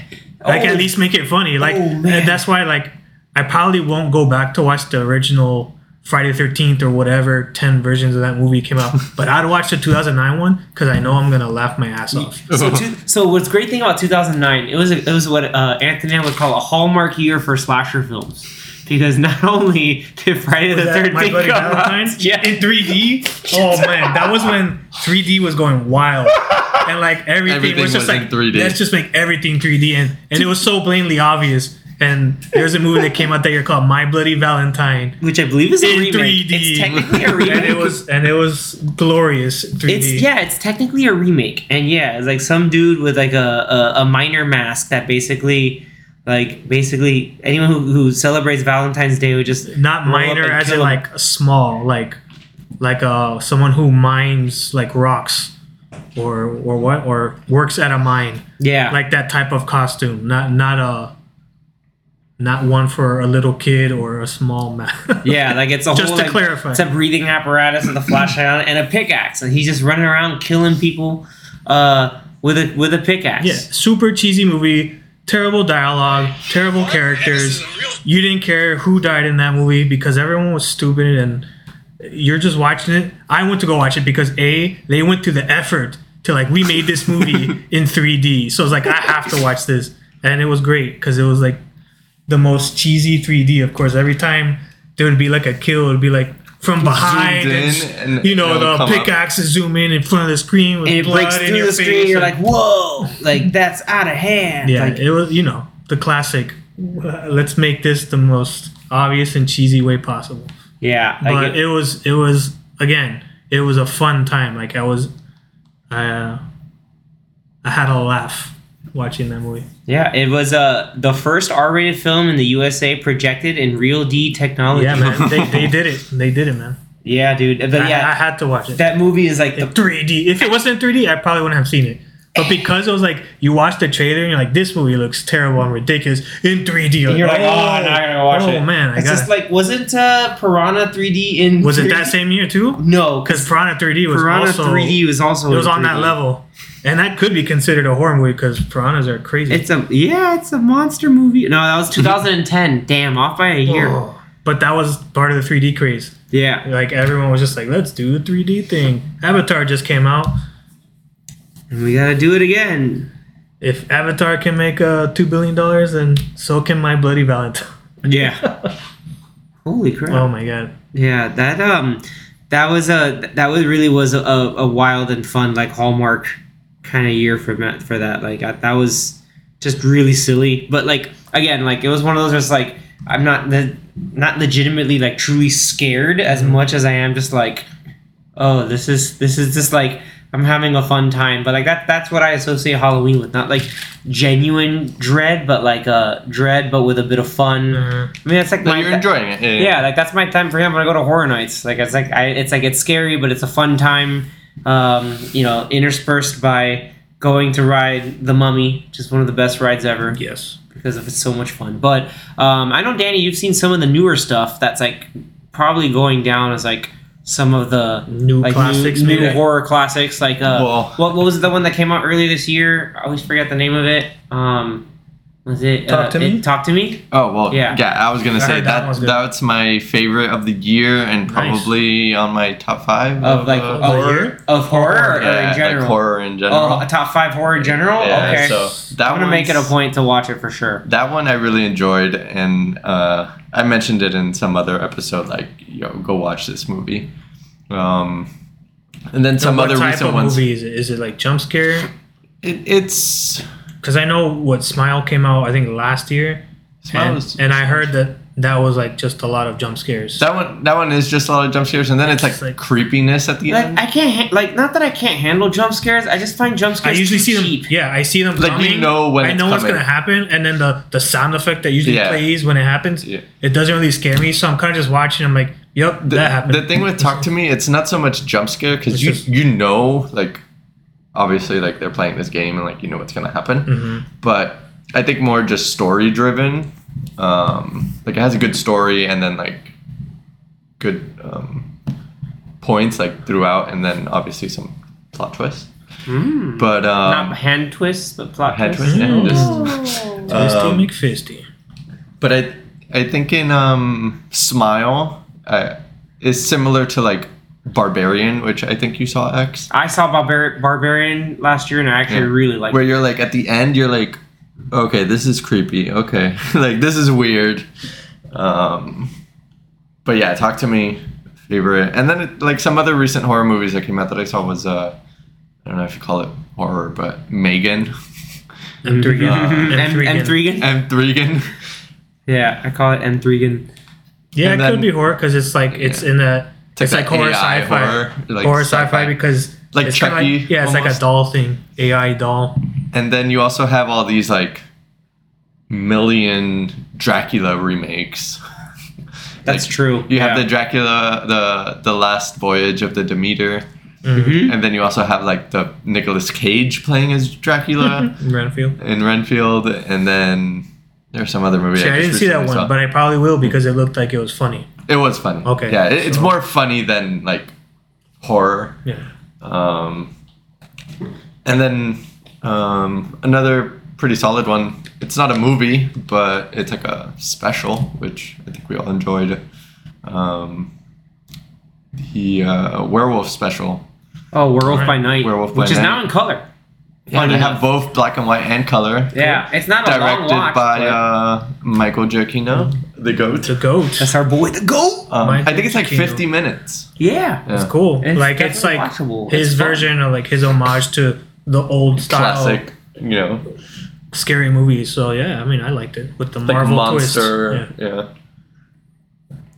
B: like
A: oh,
B: at least make it funny. Like
A: Oh,
B: that's why like I probably won't go back to watch the original Friday the Thirteenth or whatever ten versions of that movie came out. but I'd watch the 2009 one because I know I'm gonna laugh my ass off.
A: So, two, (laughs) so what's great thing about 2009? It was a, it was what uh, Anthony would call a hallmark year for slasher films, because not only did Friday the
B: Was that My
A: Thirteenth come out, (laughs) yeah,
B: in 3D. Oh man, that was when 3D was going wild, and like everything,
C: Everything
B: was just
C: was
B: like
C: 3D.
B: let's just make everything 3D, and and it was so blatantly obvious. And there's a movie that came out that year called My Bloody Valentine
A: which I believe is a
B: in
A: remake.
B: 3D.
A: It's technically a remake.
B: and it was and it was glorious 3D.
A: It's yeah, it's technically a remake, and yeah, it's like some dude with like a, a, a minor mask that basically, like basically anyone who, who celebrates Valentine's Day would just
B: not
A: roll
B: minor as in
A: him.
B: like small, like like uh someone who mines like rocks, or or what or works at a mine.
A: yeah,
B: like that type of costume, not not a not one for a little kid or a small man. (laughs)
A: Yeah, like it's a
B: Just
A: whole
B: to
A: like,
B: clarify.
A: it's a breathing apparatus with a flashlight (laughs) on and a pickaxe, and he's just running around killing people uh, with a with a pickaxe.
B: yeah, super cheesy movie, terrible dialogue, terrible characters. You didn't care who died in that movie because everyone was stupid and you're just watching it. I went to go watch it because A, they went through the effort to like we made this movie (laughs) in 3D. So it's like I have to watch this. And it was great because it was like the most cheesy 3D, of course. Every time there would be like a kill, it would be like from behind. and,
C: and
B: you know, the
C: come up.
B: pickaxes zoom in in front of the screen with
A: and it breaks through
B: your
A: the
B: face.
A: screen. You're like, whoa, like that's out of hand.
B: yeah,
A: like,
B: it was, you know, the classic. uh, Let's make this the most obvious and cheesy way possible.
A: yeah.
B: But
A: get-
B: it was, it was again, it was a fun time. Like I was, uh, I had a laugh watching that movie.
A: yeah, it was uh the first R-rated film in the USA projected in RealD technology.
B: Yeah, man, they, they (laughs) did it. They did it, man.
A: yeah, dude. But
B: I, I had to watch it.
A: that movie is like
B: in
A: the
B: 3D. If it wasn't 3D, I probably wouldn't have seen it. But because it was like you watch the trailer and you're like, this movie looks terrible and ridiculous in 3D.
A: And you're like, oh, now I gotta watch
B: oh,
A: it.
B: man, I
A: it's
B: got
A: just like wasn't uh, Piranha 3D in?
B: Was it
A: 3D?
B: that same year too?
A: No,
B: Because Piranha 3D was
A: Piranha
B: also
A: 3D was also
B: it was on that
A: 3D.
B: level, and that could be considered a horror movie because piranhas are crazy.
A: It's a yeah, it's a monster movie. No, that was 2010. Damn, off by a year.
B: Oh. But that was part of the 3D craze.
A: Yeah,
B: Like everyone was just like, let's do the 3D thing. Avatar just came out.
A: and we gotta do it again.
B: If Avatar can make uh, two billion dollars, then so can my Bloody Valentine. (laughs)
A: Yeah. (laughs) Holy crap.
B: Oh my god.
A: Yeah, that um, that was a that was really was a, a wild and fun like Hallmark kind of year for for that. Like I, that was just really silly, but like again, like it was one of those just like I'm not the not legitimately like truly scared as much as I am just like, oh, this is this is just like I'm having a fun time. But like that that's what I associate Halloween with, not like genuine dread, but like uh dread, but with a bit of fun.
B: Mhm.
A: I mean, that's like
C: No,
A: my
C: you're enjoying it. Yeah.
A: yeah, like that's my time for him when I go to horror nights. Like it's like I, it's like it's scary, but it's a fun time. Um, you know, interspersed by going to ride the Mummy, which is one of the best rides ever
B: Yes.
A: because of it's so much fun. But um, I know Danny, you've seen some of the newer stuff that's like probably going down as like some of the
B: New
A: like
B: classics,
A: new, new horror classics. Like uh,
C: Well-
A: what, what was the one that came out earlier this year? I always forget the name of it. Um, was it
B: Talk
A: uh,
B: to Me?
A: It- Talk to me.
C: Oh well,
A: Yeah.
C: yeah. I was gonna
B: I
C: say
B: that
C: that, that's my favorite of the year and
B: Nice.
C: probably on my top five
A: Of like
C: uh,
A: of
B: horror?
A: horror, of horror, or
C: yeah,
A: in general.
C: like horror in general.
A: Oh, a top five horror in general.
C: Yeah,
A: okay,
C: so that one.
A: I'm gonna make it a point to watch it for sure.
C: That one I really enjoyed, and uh, I mentioned it in some other episode. Like, yo, go watch this movie. Um, and then some
B: So what
C: other
B: type
C: recent
B: of
C: ones.
B: movie is it? Is it like jump scare?
C: It, it's
B: Because I know what Smile came out I think last year,
C: Smile
B: and,
C: is-
B: and I heard that that was like just a lot of jump scares.
C: that one. That one is just a lot of jump scares, and then it's like,
B: It's like-
C: creepiness at the
A: Like
C: end.
A: I can't ha- like not that I can't handle jump scares. I just find jump scares.
B: I usually
A: too
B: see them. Yeah, I see them.
C: Like, you know when
B: I
C: it's
B: know what's
C: coming.
B: gonna happen, and then the the sound effect that usually
C: Yeah.
B: plays when it happens,
C: Yeah.
B: it doesn't really scare me. So I'm kind of just watching. I'm like, yep,
C: the,
B: that happened.
C: the thing with talk to me it's not so much jump scare because you
B: just-
C: you know like obviously like they're playing this game and like you know what's gonna happen
B: Mhm.
C: but i think more just story driven um like it has a good story and then like good um points like throughout and then obviously some plot twists
A: Mm.
C: but um
A: not hand twists, but plot
C: head
A: twists.
C: twist yeah,
B: Mm.
C: just
B: Twisty
C: um,
B: McFisty.
C: but I I think in um Smile uh, is similar to like Barbarian, which I think you saw X,
A: I saw Barbar- Barbarian last year, and I actually
C: Yeah.
A: really liked it.
C: where
A: it.
C: you're like at the end you're like, okay, this is creepy. Okay, (laughs) like this is weird. Um, but yeah, talk to me favorite, and then it, like some other recent horror movies that came out that I saw was uh I don't know if you call it horror, but Megan (laughs)
B: M three.
C: Uh, (laughs)
A: M-
B: M three.
A: M3gan?
C: and Threegan.
A: Yeah, I call it M3gan.
B: Yeah,
C: And
B: it
C: then-
B: could be horror because it's like it's in a it's like
C: that
B: horror
C: AI
B: sci-fi
C: horror, like
B: horror sci-fi,
C: sci-fi.
B: because
C: Like
B: it's kinda
C: Chucky,
B: yeah, it's like a doll thing, AI doll.
C: And then you also have all these like million Dracula remakes.
A: That's
C: Like,
A: true.
C: You
A: yeah.
C: have the Dracula, the the last voyage of the Demeter,
A: Mhm.
C: and then you also have like the Nicolas Cage playing as Dracula (laughs)
B: Renfield.
C: in Renfield, and then there's some other movie.
B: See, I
C: just
B: didn't see that one,
C: saw.
B: but I probably will because it looked like it was funny.
C: It was funny.
B: Okay,
C: yeah, it, it's
B: so-
C: more funny than like horror.
B: Yeah.
C: Um, and then um, another pretty solid one. It's not a movie, but it's like a special, which I think we all enjoyed. Um, the uh, werewolf special.
A: Oh, Werewolf by Night,
C: Werewolf by
A: which is
C: Night.
A: now in color.
C: Yeah,
A: Funny
C: they
A: enough.
C: have both black and white and color.
A: Yeah, it's not a long
C: Directed
A: watch.
C: by
A: but
C: uh, Michael Giacchino, the goat.
B: The goat.
A: that's our boy, the goat.
C: Um, I think it's like
B: Giacchino.
C: 50 minutes.
A: Yeah,
C: Yeah.
B: It's cool.
A: It's
B: like it's like
A: watchable.
B: his
A: It's fun.
B: version of like his homage to the old style
C: Classic, you know,
B: scary movies. So yeah, I mean I liked it with the
C: like
B: Marvel
C: monster.
B: twist. Yeah.
C: yeah.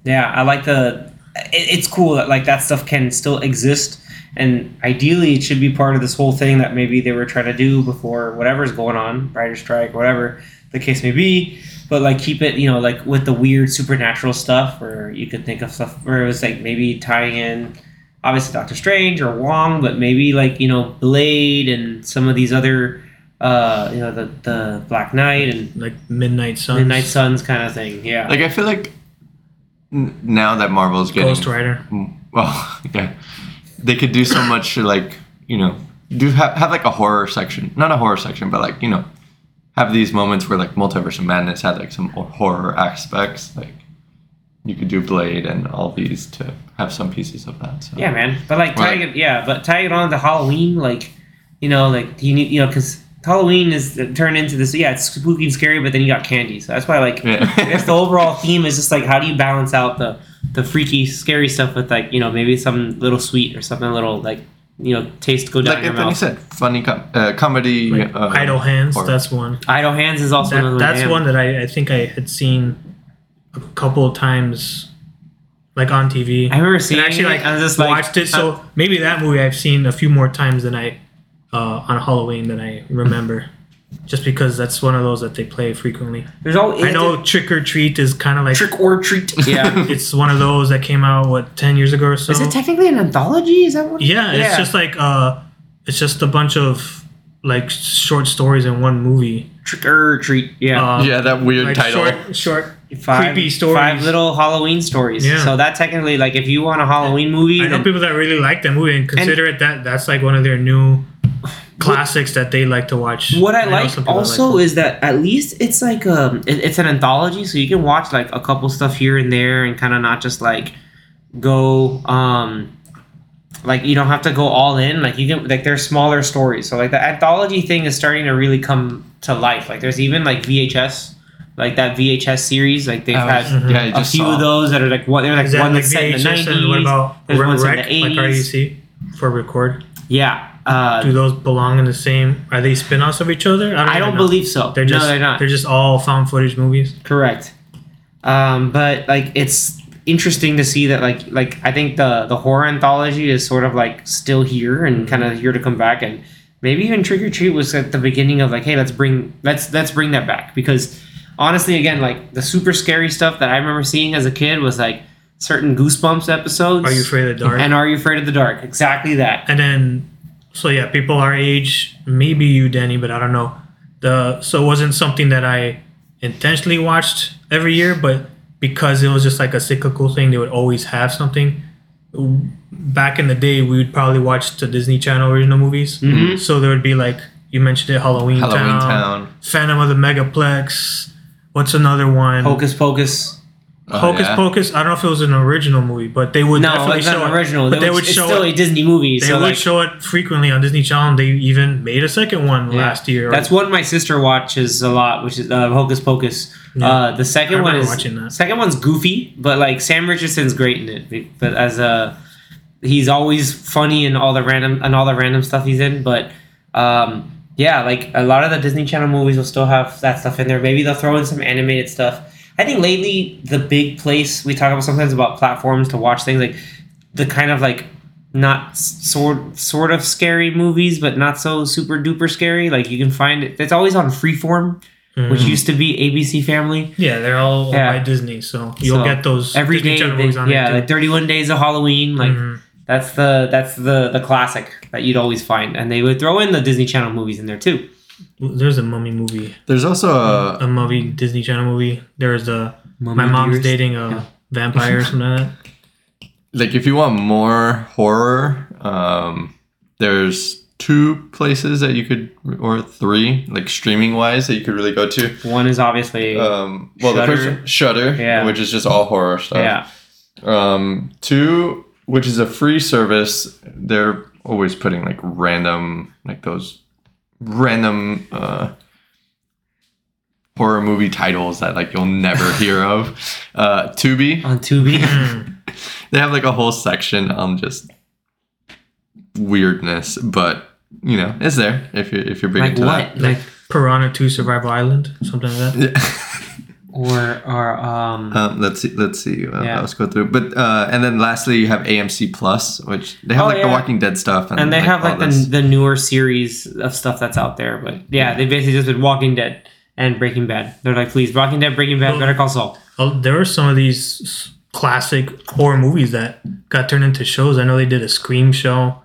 A: Yeah, I like the. It, it's cool that like that stuff can still exist, and ideally it should be part of this whole thing that maybe they were trying to do before whatever's going on, writer strike, whatever the case may be. But like keep it, you know, like with the weird supernatural stuff, where you could think of stuff where it was like maybe tying in obviously Doctor Strange or Wong, but maybe like you know Blade and some of these other uh you know the the Black Knight and
B: Like Midnight Suns.
A: Midnight Suns kind of thing. Yeah.
C: Like I feel like n- now that Marvel's getting
B: Ghost Rider. (laughs)
C: Well, yeah, they could do so much to like you know do have, have like a horror section, not a horror section, but like you know have these moments where like Multiverse of Madness had like some horror aspects. Like you could do Blade and all these to have some pieces of that. So.
A: Yeah, man. But like tying it, yeah, but tying it on to Halloween, like you know, like you need, you know, because Halloween is turned into this. Yeah, it's spooky and scary, but then you got candy. So that's why, like,
C: Yeah.
A: I guess the overall theme is just like how do you balance out the the freaky, scary stuff with like you know maybe some little sweet or something a little like you know taste go down
C: Like
A: your
C: Anthony
A: mouth.
C: said, funny com- uh, comedy.
B: Like
C: uh,
B: Idle Hands.
C: horror.
B: That's one.
A: Idle Hands is also
B: That, that's
A: damn.
B: one that I, I think I had seen a couple of times, like on TV.
A: I remember seeing
B: and actually
A: it,
B: like
A: I was just like,
B: watched it. So maybe that movie I've seen a few more times than I uh, on Halloween than I remember, just because that's one of those that they play frequently.
A: There's all
B: I know Trick or Treat is kind of like
A: trick or treat. (laughs) Yeah. (laughs)
B: it's one of those that came out what ten years ago or so.
A: is it technically an anthology? Is that what?
B: yeah, it's just like uh, it's just a bunch of like short stories in one movie.
A: trick or treat. Yeah.
B: Uh,
C: yeah, that weird
B: like
C: title.
B: short, short,
A: five,
B: creepy stories.
A: Five little Halloween stories.
B: Yeah.
A: So that technically, like, if you want a Halloween movie,
B: I know people that really like that movie and consider it that that's like one of their new classics that they like to watch.
A: what I
B: know
A: like
B: some people that
A: also
B: like
A: is that at least it's like um, it, it's an anthology, so you can watch like a couple stuff here and there, and kind of not just like go um like you don't have to go all in. Like you can like there's smaller stories. So like the anthology thing is starting to really come to life. Like there's even like VHS, like that VHS series. Like they've
C: I was-
A: had.
C: yeah, I
A: A
C: just
A: few
C: saw.
A: of those that are like one. They're like
B: that
A: one
B: like
A: that's set in the
B: VHS
A: nineties.
B: and what about
A: There's
B: Re-
A: ones in
B: rec,
A: the
B: like
A: 80s.
B: RUC for record?
A: Yeah. Uh,
B: Do those belong in the same? Are they spin-offs of each other?
A: I
B: even
A: don't believe so.
B: they're just
A: no, they're not.
B: they're just all found footage movies.
A: Correct. Um, but like it's interesting to see that like like I think the the horror anthology is sort of like still here and kind of here to come back and maybe even Trick or Treat was at the beginning of like hey let's bring let's let's bring that back because honestly again like the super scary stuff that I remember seeing as a kid was like certain Goosebumps episodes.
B: Are you afraid of the dark?
A: And Are You Afraid of the Dark? Exactly that.
B: and then so yeah people our age maybe you danny but i don't know the so it wasn't something that i intentionally watched every year but because it was just like a cyclical thing they would always have something back in the day we would probably watch the disney channel original movies
A: Mhm.
B: so there would be like you mentioned it halloween,
C: Halloween
B: town,
C: Town.
B: phantom of the megaplex what's another one
A: Hocus Pocus.
C: Oh,
B: hocus
C: yeah.
B: pocus i don't know if it was an original movie but they would
A: No,
B: definitely
A: it's
B: show
A: not
B: it.
A: original.
B: but
A: They
B: they
A: would,
B: would
A: it's
B: show
A: still
B: it
A: a Disney movie.
B: they
A: so
B: would
A: like,
B: show it frequently on Disney Channel. They even made a second one
A: Yeah.
B: last year.
A: That's one my sister watches a lot, which is uh, Hocus Pocus.
B: Yeah.
A: Uh, the second
B: I
A: one is
B: watching that.
A: second one's goofy, but like Sam Richardson's great in it. But as a he's always funny in all the random and all the random stuff he's in. But um, yeah, like a lot of the Disney Channel movies will still have that stuff in there. Maybe they'll throw in some animated stuff. I think lately the big place we talk about sometimes about platforms to watch things like the kind of like not sort sort of scary movies, but not so super duper scary. Like you can find it. It's always on Freeform, which
B: Mhm.
A: used to be ABC Family.
B: yeah, they're all
A: Yeah.
B: by Disney, so you'll
A: So,
B: get those
A: Every
B: Disney
A: day,
B: Channel
A: they-
B: movies on
A: yeah, like Thirty One Days of Halloween. Like
B: Mhm.
A: that's the that's the the classic that you'd always find, and they would throw in the Disney Channel movies in there too.
B: There's a mummy movie,
C: There's also a
B: a movie Disney Channel movie. There's a my mom's
A: Dearest.
B: dating a
A: Yeah.
B: vampire or something like that.
C: like if you want more horror, um, there's two places that you could or three like streaming wise that you could really go to.
A: One is obviously
C: Um, well, the first Shudder,
A: Yeah.
C: which is just all horror stuff.
A: yeah.
C: Um, two, which is a free service. They're always putting like random, like those random uh, horror movie titles that like you'll never (laughs) hear of. Uh, Tubi,
A: on Tubi. (laughs)
C: They have like a whole section on just weirdness, but you know, it's there if you're if you're big
A: like
C: into
A: what?
C: that.
A: Like
B: Piranha 2 Survival Island, something like that.
C: Yeah. (laughs)
A: or or um.
C: Um, let's see. Let's see. Uh,
A: Yeah.
C: Let's go through. But uh, and then lastly, you have AMC Plus, which they have
A: Oh,
C: like the. Walking Dead stuff, and,
A: and they have like the,
C: this.
A: the newer series of stuff that's out there. But yeah, they basically just did Walking Dead and Breaking Bad. They're like, please, Walking Dead, Breaking Bad,
B: Well-
A: Better Call Saul.
B: Oh, there are some of these classic horror movies that got turned into shows. I know they did a Scream show.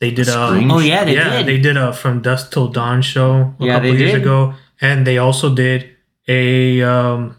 B: They did a
C: Scream?
A: Oh yeah, they
B: yeah,
A: did.
B: they did a From Dusk Till Dawn show a
A: Yeah,
B: couple
A: they
B: years
A: did.
B: ago, and they also did a um,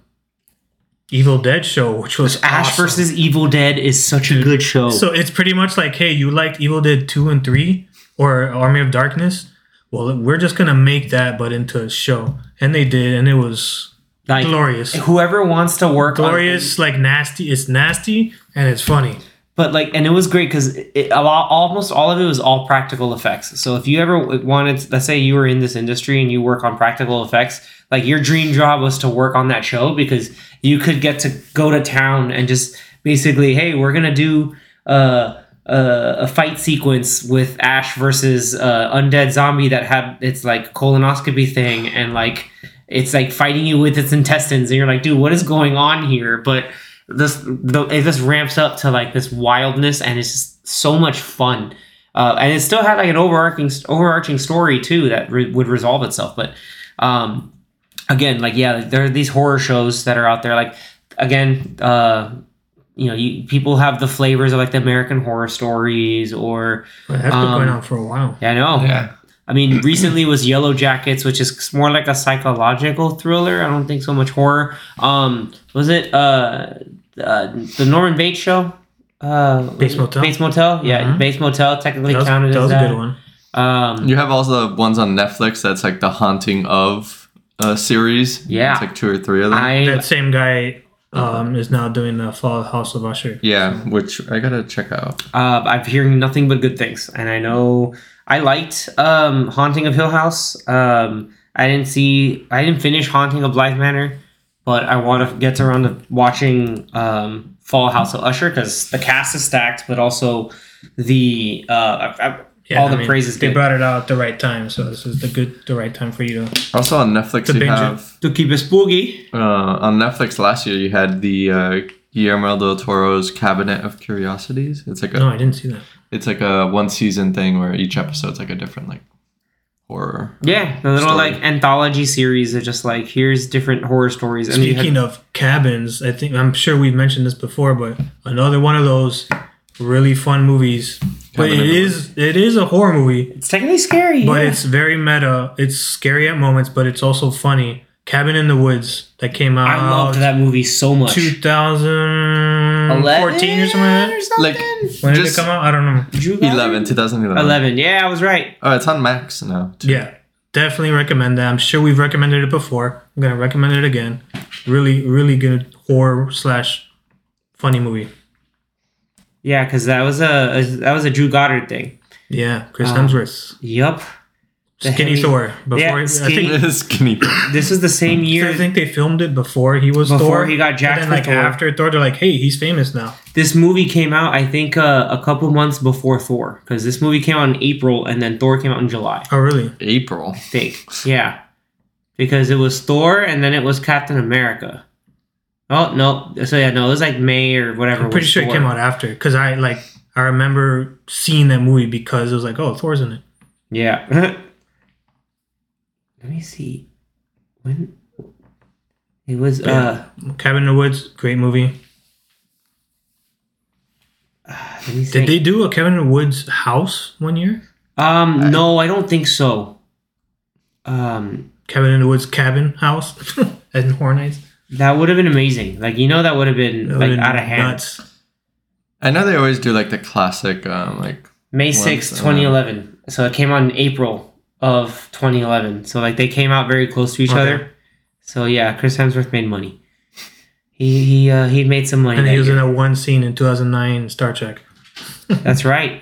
B: Evil Dead show, which was
A: Ash
B: awesome.
A: versus Evil Dead is such a good show.
B: So it's pretty much like, hey, you liked Evil Dead two and three or Army of Darkness? Well, we're just gonna make that, but into a show, and they did, and it was
A: like
B: glorious,
A: whoever wants to work on
B: glorious, like nasty. It's nasty and it's funny.
A: but like and it was great because it, a lot, almost all of it was all practical effects so if you ever wanted let's say you were in this industry and you work on practical effects like your dream job was to work on that show because you could get to go to town and just basically hey we're gonna do uh uh, a fight sequence with Ash versus uh, undead zombie that had its like colonoscopy thing and like it's like fighting you with its intestines. And you're like dude what is going on here? But this the, just ramps up to like this wildness and it's just so much fun. Uh, and it still had like an overarching overarching story too that re- would resolve itself. But um again like yeah there are these horror shows that are out there like again uh you know you, people have the flavors of like the american horror stories or
B: But that's been
A: Um,
B: going on for a while.
A: yeah i know
C: Yeah.
A: I mean, recently was Yellow Jackets, which is more like a psychological thriller. I don't think so much horror. Um, was it uh, uh the Norman Bates show? Uh,
B: Bates Motel?
A: Bates Motel, yeah,
B: Mhm.
A: Bates Motel technically
B: That was,
A: counted
B: that
A: as
B: was
A: that.
B: a good one.
A: Um,
C: You have also the ones on Netflix that's like the Haunting of uh, series.
A: Yeah.
C: It's like two or three of them.
A: I
B: That same guy um, is now doing the Fall of House of Usher.
C: yeah, which I gotta check out.
A: uh, I'm hearing nothing but good things, and I know I liked um, Haunting of Hill House. Um, I didn't see, I didn't finish Haunting of Bly Manor, but I want to get around to watching um, Fall House of Usher because the cast is stacked, but also the uh, I, I, all
B: I
A: the
B: mean,
A: praise is
B: They
A: good.
B: brought it out at the right time, so this is the good, the right time for you to.
C: Also on Netflix,
B: To
C: you
B: binge it.
C: have
A: to keep it spooky.
C: uh, on Netflix last year you had the uh, Guillermo del Toro's Cabinet of Curiosities. It's like a
B: No, I didn't see that.
C: it's like a one season thing where each episode's like a different like horror.
A: Yeah, the little
C: Story.
A: like anthology series of just like here's different horror stories. And you
B: Speaking
A: had-
B: of cabins, I think I'm sure we've mentioned this before, but another one of those really fun movies. But
C: Cabin
B: it
C: in the
B: is it is a horror movie,
A: it's technically scary,
B: but
A: yeah.
B: it's very meta. It's scary at moments, but it's also funny. Cabin in the Woods that came out
A: I loved that movie so much.
B: 2014 or something like that.
C: Like
B: When did it come out? I don't know.
A: July?
C: 11, 2011.
A: 11. Yeah, I was right.
C: Oh, it's on Max now. too.
B: Yeah, definitely recommend that. I'm sure we've recommended it before. I'm gonna recommend it again. Really, really good horror slash funny movie.
A: Yeah, because that was a, a that was a Drew Goddard thing.
B: Yeah, Chris
A: Um,
B: Hemsworth,
A: Yup. The
B: Skinny
A: heavy-
B: Thor. Before
A: Yeah,
B: I
A: skinny-
B: think
C: Skinny. (laughs)
A: This was the same year.
B: I think they filmed it before he was
A: Before
B: Thor.
A: he got jacked
B: And then like
A: Thor.
B: after Thor, they're like, "Hey, he's famous now."
A: This movie came out, I think, uh, a couple months before Thor, because this movie came out in April, and then Thor came out in July.
B: Oh, really?
C: April.
A: I think. Yeah, because it was Thor, and then it was Captain America. Oh no! So yeah, no, it was like May or whatever.
B: I'm pretty
A: was
B: sure it came out after because I like I remember seeing that movie because it was like, "Oh, Thor's in it."
A: Yeah. (laughs) Let me see. When it was uh
B: Cabin in the Woods, great movie. (sighs)
A: let me
B: Did they do a Cabin in the Woods house one year?
A: um no, I don't think so. Um
B: Cabin in the Woods cabin house (laughs) in Horror Nights.
A: That would have been amazing. Like you know that would have been
B: That
A: like
B: would've
A: out of hand.
B: nuts.
C: I know they always do like the classic, um, like
A: May
C: Once,
A: 6th,
C: uh,
A: 2011. So it came out in April of 2011. So like they came out very close to each
B: Okay.
A: other. So yeah, Chris Hemsworth made money. He he uh, he made some money.
B: And he was in
A: year.
B: a one scene in 2009 Star Trek. (laughs)
A: That's right.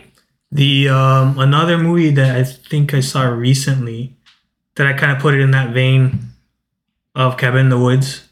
B: The um, another movie that I think I saw recently that I kind of put it in that vein of Cabin in the Woods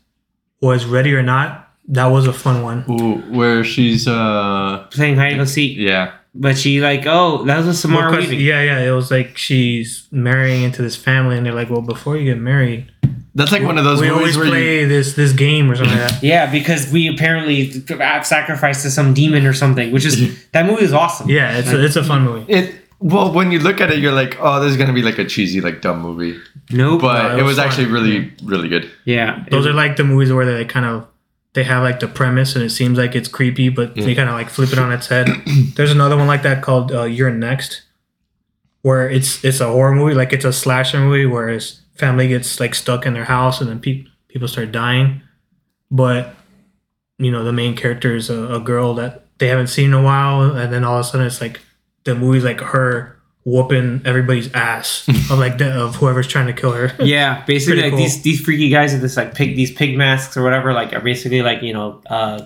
B: was Ready or Not. That was a fun one.
C: ooh, where she's uh
A: Playing hide and go seek.
C: yeah.
A: But she like, oh, that was a Samara
B: Because-
A: Weaving.
B: yeah, yeah, it was like she's marrying into this family, and they're like, "Well, before you get married,
C: That's like one of those
B: we
C: movies
B: always
C: where
B: play
C: you,
B: this this game or something like that." (laughs)
A: Yeah, because we apparently have sacrificed to some demon or something, which is (laughs) that movie is awesome.
B: Yeah, it's a, it's a fun movie.
C: it well when you look at it you're like, oh, this is gonna be like a cheesy like dumb movie,
A: Nope.
C: but
B: No, it
C: it
B: was
C: was, actually
B: fun.
C: really really good.
A: yeah.
B: Those
A: it-
B: are like the movies where they kind of they have like the premise and it seems like it's creepy, but they kind of like flip it on its head. (clears throat) There's another one like that called uh, You're Next, where it's it's a horror movie, like it's a slasher movie where his family gets like stuck in their house and then pe- people start dying, but you know the main character is a, a girl that they haven't seen in a while, and then all of a sudden it's like the movie's like her whooping everybody's ass (laughs) of like the, of whoever's trying to kill her. (laughs)
A: Yeah, basically, like
B: cool.
A: these these freaky guys with this like pig these pig masks or whatever, like are basically like you know uh,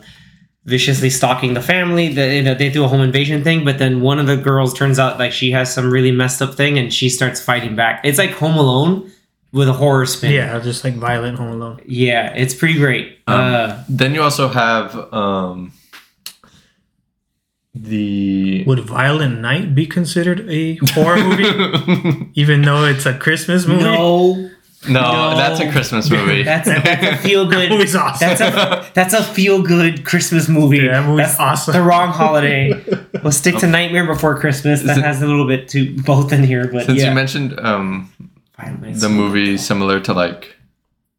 A: viciously stalking the family. The, you know, they do a home invasion thing, but then one of the girls turns out like she has some really messed up thing, and she starts fighting back. It's like Home Alone with a horror spin.
B: Yeah, just like violent Home Alone.
A: yeah, it's pretty great. uh,
C: Then you also have um, the.
B: Would Violent Night be considered a horror movie, (laughs) even though it's a Christmas movie?
A: no,
C: no,
A: No.
C: that's a Christmas (laughs) movie.
A: that's a, that's a feel
B: That
A: good.
B: movie's awesome.
A: That's a that's a feel good Christmas movie.
B: Yeah, that movie's
A: That's
B: awesome.
A: The wrong holiday. (laughs) We'll stick to Nightmare Before Christmas. That
C: it-
A: has a little bit to both in here, but
C: Since
A: yeah.
C: you mentioned um, the movie similar to like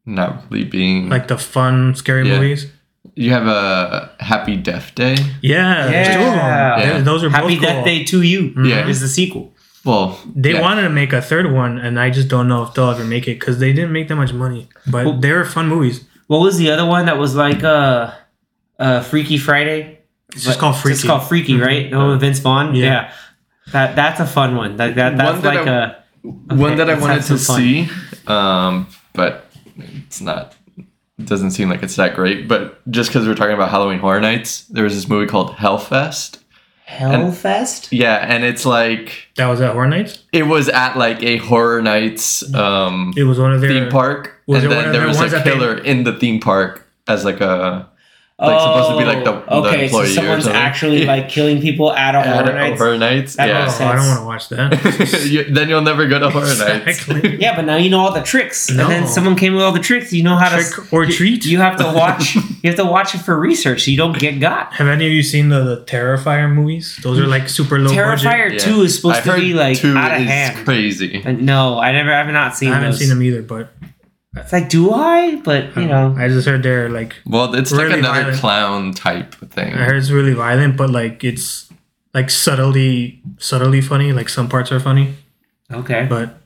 C: not really being
B: like the fun, scary
C: Yeah.
B: movies.
C: You have a Happy Death Day.
B: Yeah, there's two of them.
A: Yeah.
C: Yeah.
B: Those are
A: Happy
B: both
A: Death
B: cool.
A: Day to You.
C: Yeah.
A: is the sequel.
C: Well,
B: They
C: yeah.
B: wanted to make a third one, and I just don't know if they'll ever make it because they didn't make that much money. But
A: Well-
B: they were fun movies.
A: What was the other one that was like uh, uh Freaky Friday?
B: It's just
A: But-
B: called Freaky.
A: It's called Freaky,
B: Mhm.
A: right? No, with Vince Vaughn.
B: Yeah.
A: Yeah. That that's a fun one. That, that that's
C: One that
A: like
C: I-
A: a
C: one that I wanted to
A: fun.
C: see, um, but it's not. It doesn't seem like it's that great. But just because we're talking about Halloween Horror Nights, there was this movie called Hellfest.
A: Hellfest.
C: Yeah, and it's like
B: That was at Horror Nights.
C: it was at like a Horror Nights um,
B: It was one of their
C: theme park,
B: was
C: and
B: it one
C: then
B: of
C: there
B: the
C: was
B: ones
C: a
B: that they-
C: killer in the theme park as like a like supposed to be like the, the
A: Oh, okay,
C: employee
A: so someone's
C: something.
A: actually like killing people at a
C: at
A: horror
C: a
A: night.
C: Horror Nights.
A: That
B: Oh,
C: yeah.
A: makes
B: I don't want to watch that. (laughs)
C: You- then you'll never go to Horror (laughs) Nights.
B: Exactly. (laughs)
A: Yeah, but now you know all the tricks,
B: No.
A: and then someone came with all the tricks. You know how to
B: Trick or
A: you-
B: treat.
A: You have to watch. you have to watch it for research, so you don't get got.
B: Have any of you seen the, the Terrifier movies? Those are like super low budget.
A: Terrifier
C: Yeah.
A: Two is supposed
C: I've
A: to be like
C: two
A: out of
C: is
A: hand.
C: crazy.
A: Uh, No, I never. I have not seen.
B: I haven't
A: those.
B: seen them either, but
A: It's like, do I? But you know,
B: I just heard they're like
C: Well, it's like
B: Really
C: another
B: violent.
C: clown type thing.
B: I heard it's really violent, but like it's like subtly subtly funny. Like some parts are funny,
A: okay,
B: but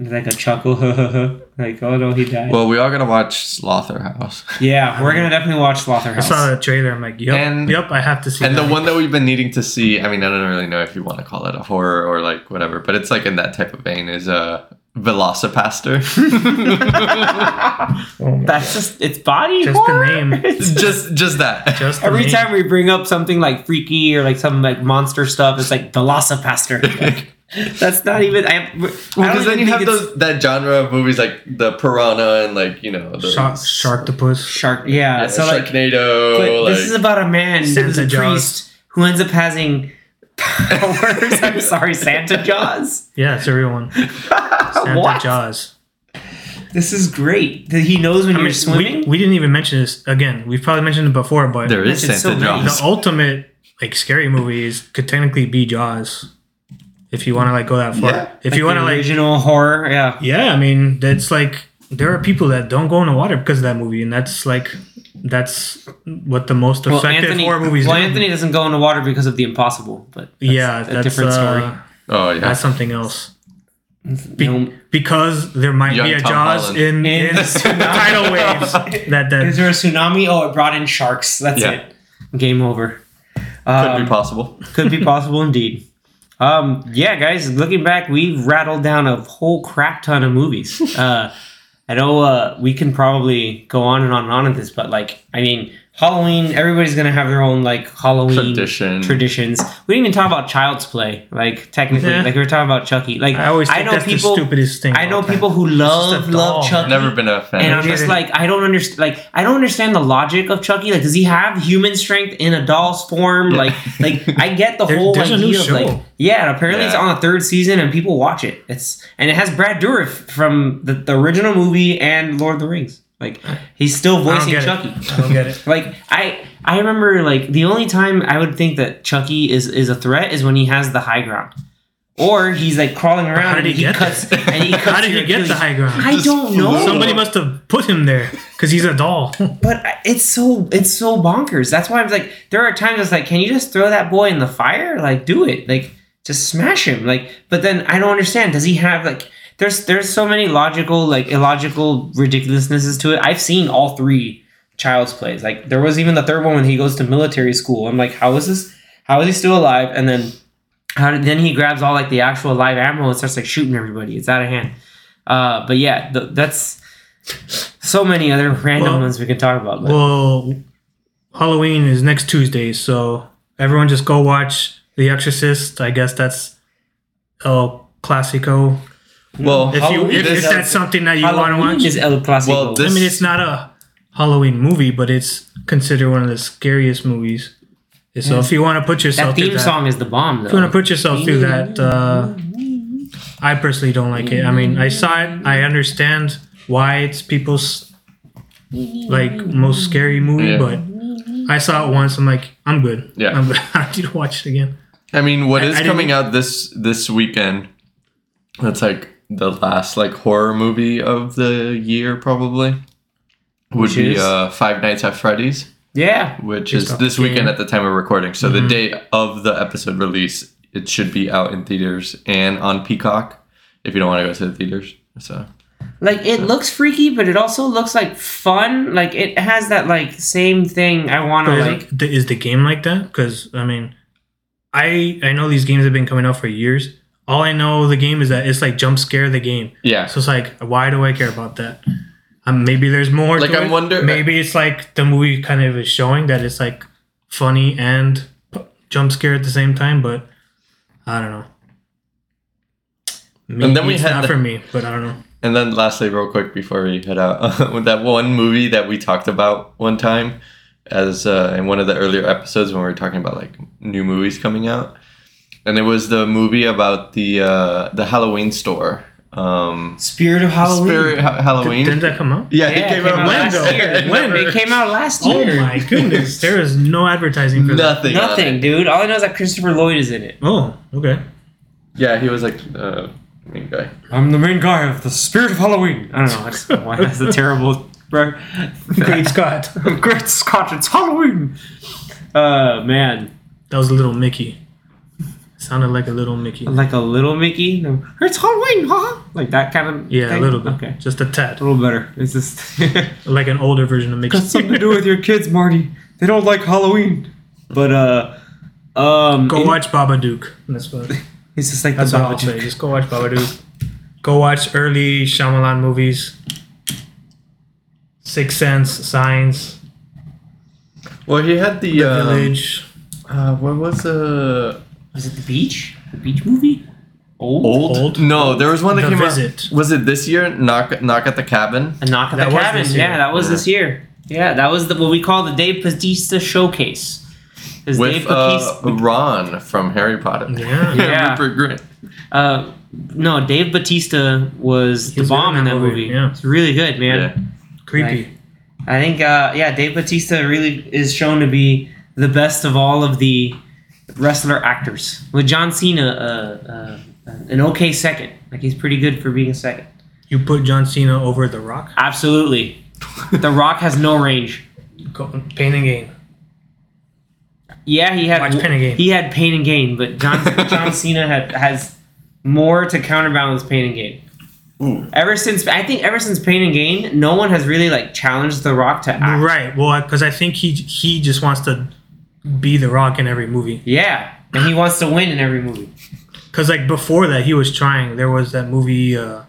A: like a chuckle, (laughs) like oh no, he died.
C: Well, we are gonna watch Slaughterhouse, (laughs)
A: yeah, we're gonna definitely watch
B: I
A: Slaughterhouse.
B: saw the trailer. I'm like, yep,
C: And-
B: yep, I have to see.
C: and the one that we've been needing to see. I mean, I don't really know if you want to call it a horror or like whatever, but it's like in that type of vein. Is uh, VelociPastor. (laughs)
B: Oh my
A: That's just it's body
B: Just the
A: horror.
B: name. (laughs)
A: It's
C: just, just that.
B: Just
A: Every
B: name.
A: time we bring up something like freaky or like some like monster stuff, it's like VelociPastor. Like, (laughs) that's not even. I,
C: Because
A: I don't
C: then you have those that genre of movies like the Piranha and like you know the
B: Shark, Sharktopus.
A: shark. Yeah,
C: yeah,
A: so
C: Sharknado.
A: but
C: like,
A: this is about a man who's a priest who ends up having (laughs) powers. I'm sorry, Santa Jaws.
B: Yeah, it's a real one. Santa (laughs)
A: what?
B: Jaws.
A: This is great. That he knows when
B: I
A: you're
B: mean,
A: swimming.
B: we, we didn't even mention this again. We've probably mentioned it before, but
C: there is
A: It's so
C: Santa. Jaws.
B: the ultimate like scary movies could technically be Jaws. If you want to like go that far,
C: Yeah.
B: if
A: Like
B: you want to
A: the
B: like,
A: original horror, yeah.
B: yeah, I mean that's like there are people that don't go in the water because of that movie, and that's like that's what the most
A: Well,
B: effective
A: Anthony,
B: horror movies
A: well,
B: do.
A: Anthony doesn't go in the water because of the impossible, but that's
B: yeah,
A: a
B: that's
A: different
B: uh,
A: story.
C: Oh yeah.
B: That's something else. Be-
A: You know,
B: because there might
C: Young
B: be a
C: Tom
B: Jaws
C: Holland.
B: in,
A: In
B: in (laughs)
A: the (laughs)
B: tidal waves. that, That
A: Is
B: that
A: there a tsunami? Oh, it brought in sharks. That's
C: Yeah.
A: it. Game over.
C: Could
A: Um,
C: be possible. (laughs)
A: could be possible indeed. Um, yeah, guys, looking back, we've rattled down a whole crap ton of movies. Uh, I know uh, we can probably go on and on and on with this, but like, I mean, Halloween, everybody's gonna have their own like Halloween
C: Tradition.
A: traditions. We didn't even talk about Child's Play, like technically,
B: Yeah.
A: like we were talking about Chucky. Like,
B: I always think
A: know
B: that's
A: people.
B: the stupidest thing.
A: I know
B: about that.
A: people who
B: just a
A: love
B: doll.
A: love Chucky.
C: Never been a fan.
A: And I'm just like, I don't understand. Like, I don't understand the logic of Chucky. Like, does he have human strength in a doll's form?
C: Yeah.
A: Like, like I get the (laughs)
B: There-
A: whole
B: there's a
A: idea
B: new
A: of
B: show.
A: like, yeah. And apparently, it's
C: Yeah.
A: on the third season, and people watch it. It's and it has Brad Dourif from the, the original movie and Lord of the Rings. Like, he's still
B: I don't
A: voicing
B: get
A: Chucky.
B: it. I don't get it. (laughs)
A: Like I I remember like the only time I would think that Chucky is is a threat is when he has the high ground. or he's like crawling around
B: did
A: and
B: he
A: he
B: get
A: cuts and he (laughs) cuts
B: How did he get the high ground?
A: I
C: Just
A: don't know.
B: Somebody must have put him there because he's a doll. (laughs)
A: But it's so it's so bonkers. That's why I'm like, there are times it's like, can you just throw that boy in the fire? Like, do it. Like, just smash him. Like, but then I don't understand. Does he have like? There's there's so many logical like illogical ridiculousnesses to it. I've seen all three Child's Plays. Like, there was even the third one when he goes to military school. I'm like, how is this? How is he still alive? And then how did then he grabs all like the actual live ammo and starts like shooting everybody. It's out of hand. Uh, but yeah, th- that's so many other (laughs) random
B: Well-
A: ones we can talk about. But.
B: well, Halloween is next Tuesday, so everyone just go watch The Exorcist. I guess that's El Clasico.
C: Well,
B: If you if, if that's something that you want to watch,
A: is El Clasico.
C: Well, this-
B: I mean, it's not a Halloween movie, but it's considered one of the scariest movies. So if you want to put yourself
A: that
B: through
A: theme
B: that,
A: song is the bomb,
B: if you want to put yourself through that, uh, I personally don't like it. I mean, I saw it. I understand why it's people's like most scary movie,
C: Yeah.
B: but I saw it once. I'm like, I'm good.
C: Yeah.
B: I'm good. (laughs) I don't need to watch it again.
C: I mean, what
B: I-
C: is
B: I
C: coming out this this weekend? That's like the last like horror movie of the year, probably. Would
A: Which
C: be
A: is?
C: uh, Five Nights at Freddy's,
A: yeah,
C: which
B: Based
C: is this
B: the
C: weekend at the time of recording. So
B: Mm-hmm.
C: the day of the episode release, it should be out in theaters and on Peacock. If you don't want to go to the theaters, so
A: like it looks freaky, but it also looks like fun. Like it has that like same thing. I want to
B: But is,
A: like.
B: it- is the game like that? Because I mean, I I know these games have been coming out for years. All I know of the game is that it's like jump scare the game.
C: yeah.
B: So it's like, why do I care about that? Um, maybe there's more.
C: Like,
B: to
C: I
B: it.
C: wonder-
B: Maybe it's like the movie kind of is showing that it's like funny and p- jump scare at the same time. But I don't know. Maybe
C: And then we
B: it's
C: had
B: not
C: the-
B: for me, but I don't know.
C: And then lastly, real quick before we head out, with (laughs) that one movie that we talked about one time, as uh, in one of the earlier episodes when we were talking about like new movies coming out, and it was the movie about the uh, the Halloween store, um,
A: Spirit of Halloween.
C: Spirit Ha- Halloween.
B: Didn't that come out?
C: yeah,
A: Yeah,
C: it came out
B: When
C: last
B: though?
C: year. (laughs)
B: When?
A: It came out last year.
B: Oh my goodness! (laughs) There is no advertising for.
C: Nothing. on
A: Nothing, dude. All I know is that Christopher Lloyd is in it.
B: Oh, okay.
C: Yeah, he was like uh, main guy.
A: I'm the main guy of the Spirit of Halloween. I don't know. I just, why that's a (laughs) terrible.
B: Great Scott.
A: Great Scott, it's Halloween. Uh, man,
B: That was a little Mickey. Sounded like a little Mickey.
A: like a little Mickey. No, it's Halloween, huh? Like that kind of.
B: Yeah,
A: thing?
B: a little bit.
A: Okay,
B: Just a tad.
A: a little better. It's just (laughs)
B: Like an older version of Mickey.
A: got something to do with your kids, Marty. They don't like Halloween. But uh, um,
B: Go
A: it-
B: watch Babadook. That's what. (laughs)
A: It's just like
B: That's
A: the
B: all I'll say.
A: Babadook.
B: Just go watch Babadook. Go watch early Shyamalan movies. Six Sense, Signs,
C: Well, he had the,
B: The
C: um,
B: Village.
C: Uh, what was the
A: Was it the beach? The beach movie? Old.
C: old?
B: Old?
C: No, there was one that
B: The
C: came
B: Visit.
C: out. Was it this year? Knock Knock at the Cabin.
A: A knock at
B: That
A: the
B: was
A: cabin.
B: this year.
A: Yeah, that was
C: Yeah.
A: this year. Yeah, that was the what we call the Dave Bautista showcase. 'Cause
C: with
A: Dave
C: uh,
A: Bautista,
C: Ron from Harry Potter. (laughs)
B: Yeah.
A: Yeah.
C: Rupert Grint.
A: uh, no, Dave Batista was
B: He
A: the
B: was
A: bomb
B: in
A: in
B: that
A: that
B: movie,
A: movie.
B: yeah.
A: It's really good, man.
C: Yeah.
B: Creepy.
A: I think, uh, yeah, Dave Batista really is shown to be the best of all of the wrestler actors. With John Cena, uh, uh, an okay second. Like he's pretty good for being a second.
B: You put John Cena over The Rock.
A: Absolutely. (laughs) the Rock has no range.
B: Pain and gain.
A: Yeah, he had
B: Watch Pain and Gain.
A: He had pain and gain, but John (laughs) John Cena had has more to counterbalance pain and gain.
C: Ooh.
A: Ever since I think ever since Pain and Gain, no one has really like challenged The Rock to act.
B: Right. Well, because I think he he just wants to be The Rock in every movie.
A: Yeah, and he wants to win in every movie.
B: Because like before that, he was trying. There was that movie. Uh,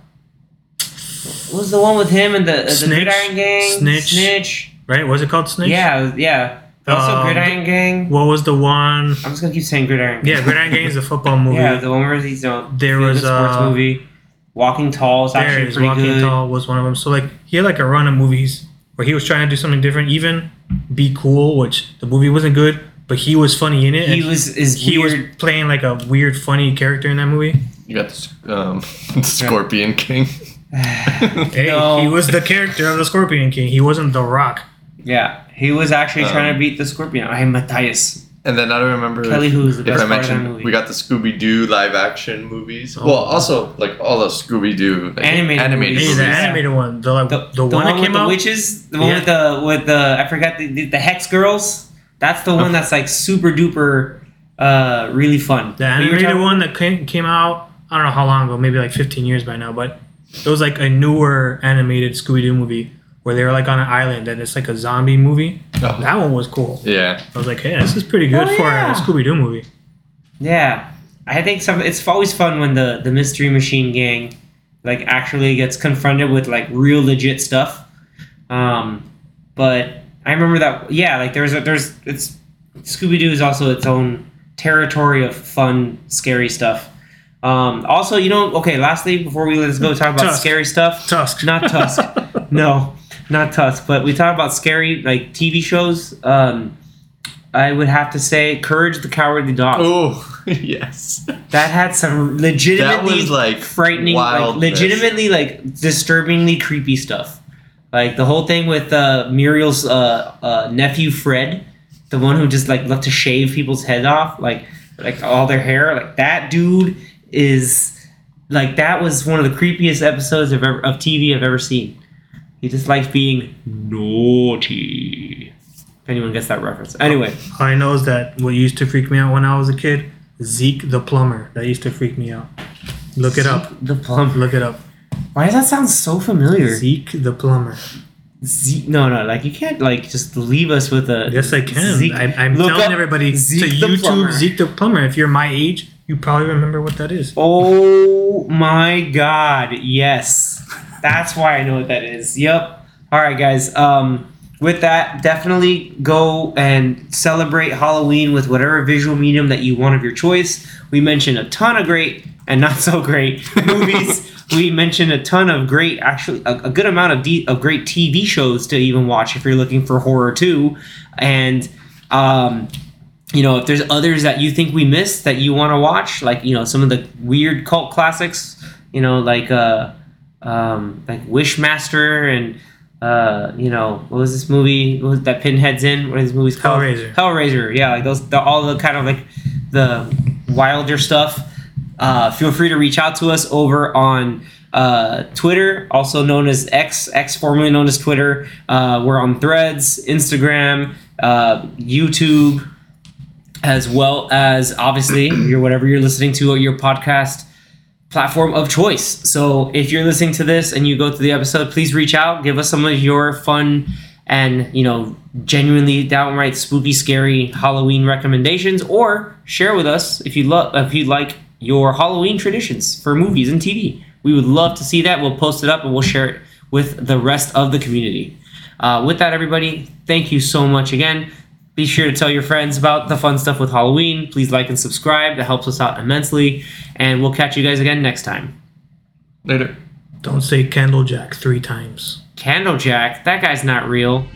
A: What was the one with him and the, uh, the
B: Snitch?
A: Gridiron Gang?
B: Snitch?
A: Snitch.
B: right? Was it called Snitch?
A: Yeah, yeah. Also
B: Um,
A: Gridiron Gang.
B: What was the one?
A: I'm just gonna keep saying Gridiron. Gang.
B: Yeah, Gridiron Gang is a football (laughs) movie.
A: Yeah, the one where he's on.
B: There was, a
A: sports
B: uh,
A: movie. Walking Tall is actually
B: is
A: pretty
B: Walking
A: good.
B: Tall was one of them. So like he had like a run of movies where he was trying to do something different, even be cool, which the movie wasn't good, but he was funny in it.
A: He was is
B: he was playing like a weird, funny character in that movie.
C: You got the s- um, (laughs) Scorpion King. (sighs)
B: Hey,
A: No.
B: he was the character of the Scorpion King. He wasn't The Rock.
A: Yeah, he was actually
C: Um,
A: trying to beat the Scorpion. I'm Mathayus.
C: And then I don't remember
A: Kelly
C: if,
A: Hu is the
C: if
A: best
C: I
A: part of that
C: mentioned
A: movie.
C: we got the Scooby Doo live action movies.
B: Oh.
C: well, also like all the Scooby Doo like,
A: Animated
C: animated
A: movies.
B: Hey, the animated one, the like
A: The,
B: the, one that
A: with
B: came
A: the witches, the one
B: Yeah.
A: with the with the I forgot the, the, the hex girls. That's the one that's like super duper, uh, really fun.
B: The
A: What you were
B: animated
A: talking-
B: one that came, came out, I don't know how long ago, maybe like 15 years by now, but it was like a newer animated Scooby Doo movie where they were like on an island and it's like a zombie movie.
C: Oh.
B: That one was cool.
C: Yeah.
B: I was like, hey, this is pretty good
A: Oh,
B: for
A: yeah.
B: a Scooby Doo movie.
A: Yeah, I think some. It's always fun when the the Mystery Machine Gang, like, actually gets confronted with like real legit stuff. Um, but I remember that. Yeah, like there's a there's it's Scooby Doo is also its own territory of fun, scary stuff. Um, also, you know, okay. Lastly, before we let's go talk about
B: Tusk.
A: scary stuff.
B: Tusk. (laughs)
A: Not Tusk. (laughs) no, not Tusk. But we talk about scary like TV shows. Um, I would have to say Courage the Cowardly Dog.
C: Oh (laughs) yes.
A: That had some legitimately
C: That was, like,
A: frightening, like legitimately like disturbingly creepy stuff. Like the whole thing with uh, Muriel's uh, uh, nephew Fred, the one who just like loved to shave people's head off, like like all their hair. Like that dude is like that was one of the creepiest episodes of ever, of TV I've ever seen. He just likes being naughty. If anyone gets that reference, anyway.
B: All I know is that what used to freak me out when I was a kid, Zeke the plumber. That used to freak me out. Look it up.
A: The plum.
B: Look it up.
A: Why does that sound so familiar?
B: Zeke the plumber.
A: Zeke, no, no, like you can't like just leave us with a.
B: Yes, I can.
A: Zeke-
B: I, I'm
A: Look
B: telling everybody
A: Zeke
B: to YouTube
A: plumber.
B: Zeke the plumber. If you're my age, you probably remember what that is.
A: Oh my god, yes, that's why I know what that is. Yep. All right, guys. Um, with that, definitely go and celebrate Halloween with whatever visual medium that you want of your choice. We mentioned a ton of great and not so great (laughs) movies. we mentioned a ton of great, actually, a, a good amount of de- of great TV shows to even watch if you're looking for horror too, and. Um, you know, if there's others that you think we missed that you want to watch, like you know some of the weird cult classics, you know, like uh, um, like Wishmaster and uh, you know, what was this movie? What was that Pinhead's in? What this these movies called?
B: Hellraiser.
A: Hellraiser. Yeah, like those, the, all the kind of like the wilder stuff. Uh, feel free to reach out to us over on uh, Twitter, also known as X, X formerly known as Twitter. Uh, we're on Threads, Instagram, uh, YouTube as well as obviously (clears throat) your whatever you're listening to your podcast platform of choice. So if you're listening to this and you go through the episode, please reach out, give us some of your fun and you know genuinely downright spooky, scary Halloween recommendations, or share with us if you love if you like your Halloween traditions for movies and TV. We would love to see that. We'll post it up and we'll share it with the rest of the community. Uh, with that, everybody, thank you so much again. Be sure to tell your friends about the fun stuff with Halloween. Please like and subscribe. That helps us out immensely. And we'll catch you guys again next time.
C: Later.
B: Don't say Candlejack three times.
A: Candlejack, that guy's not real.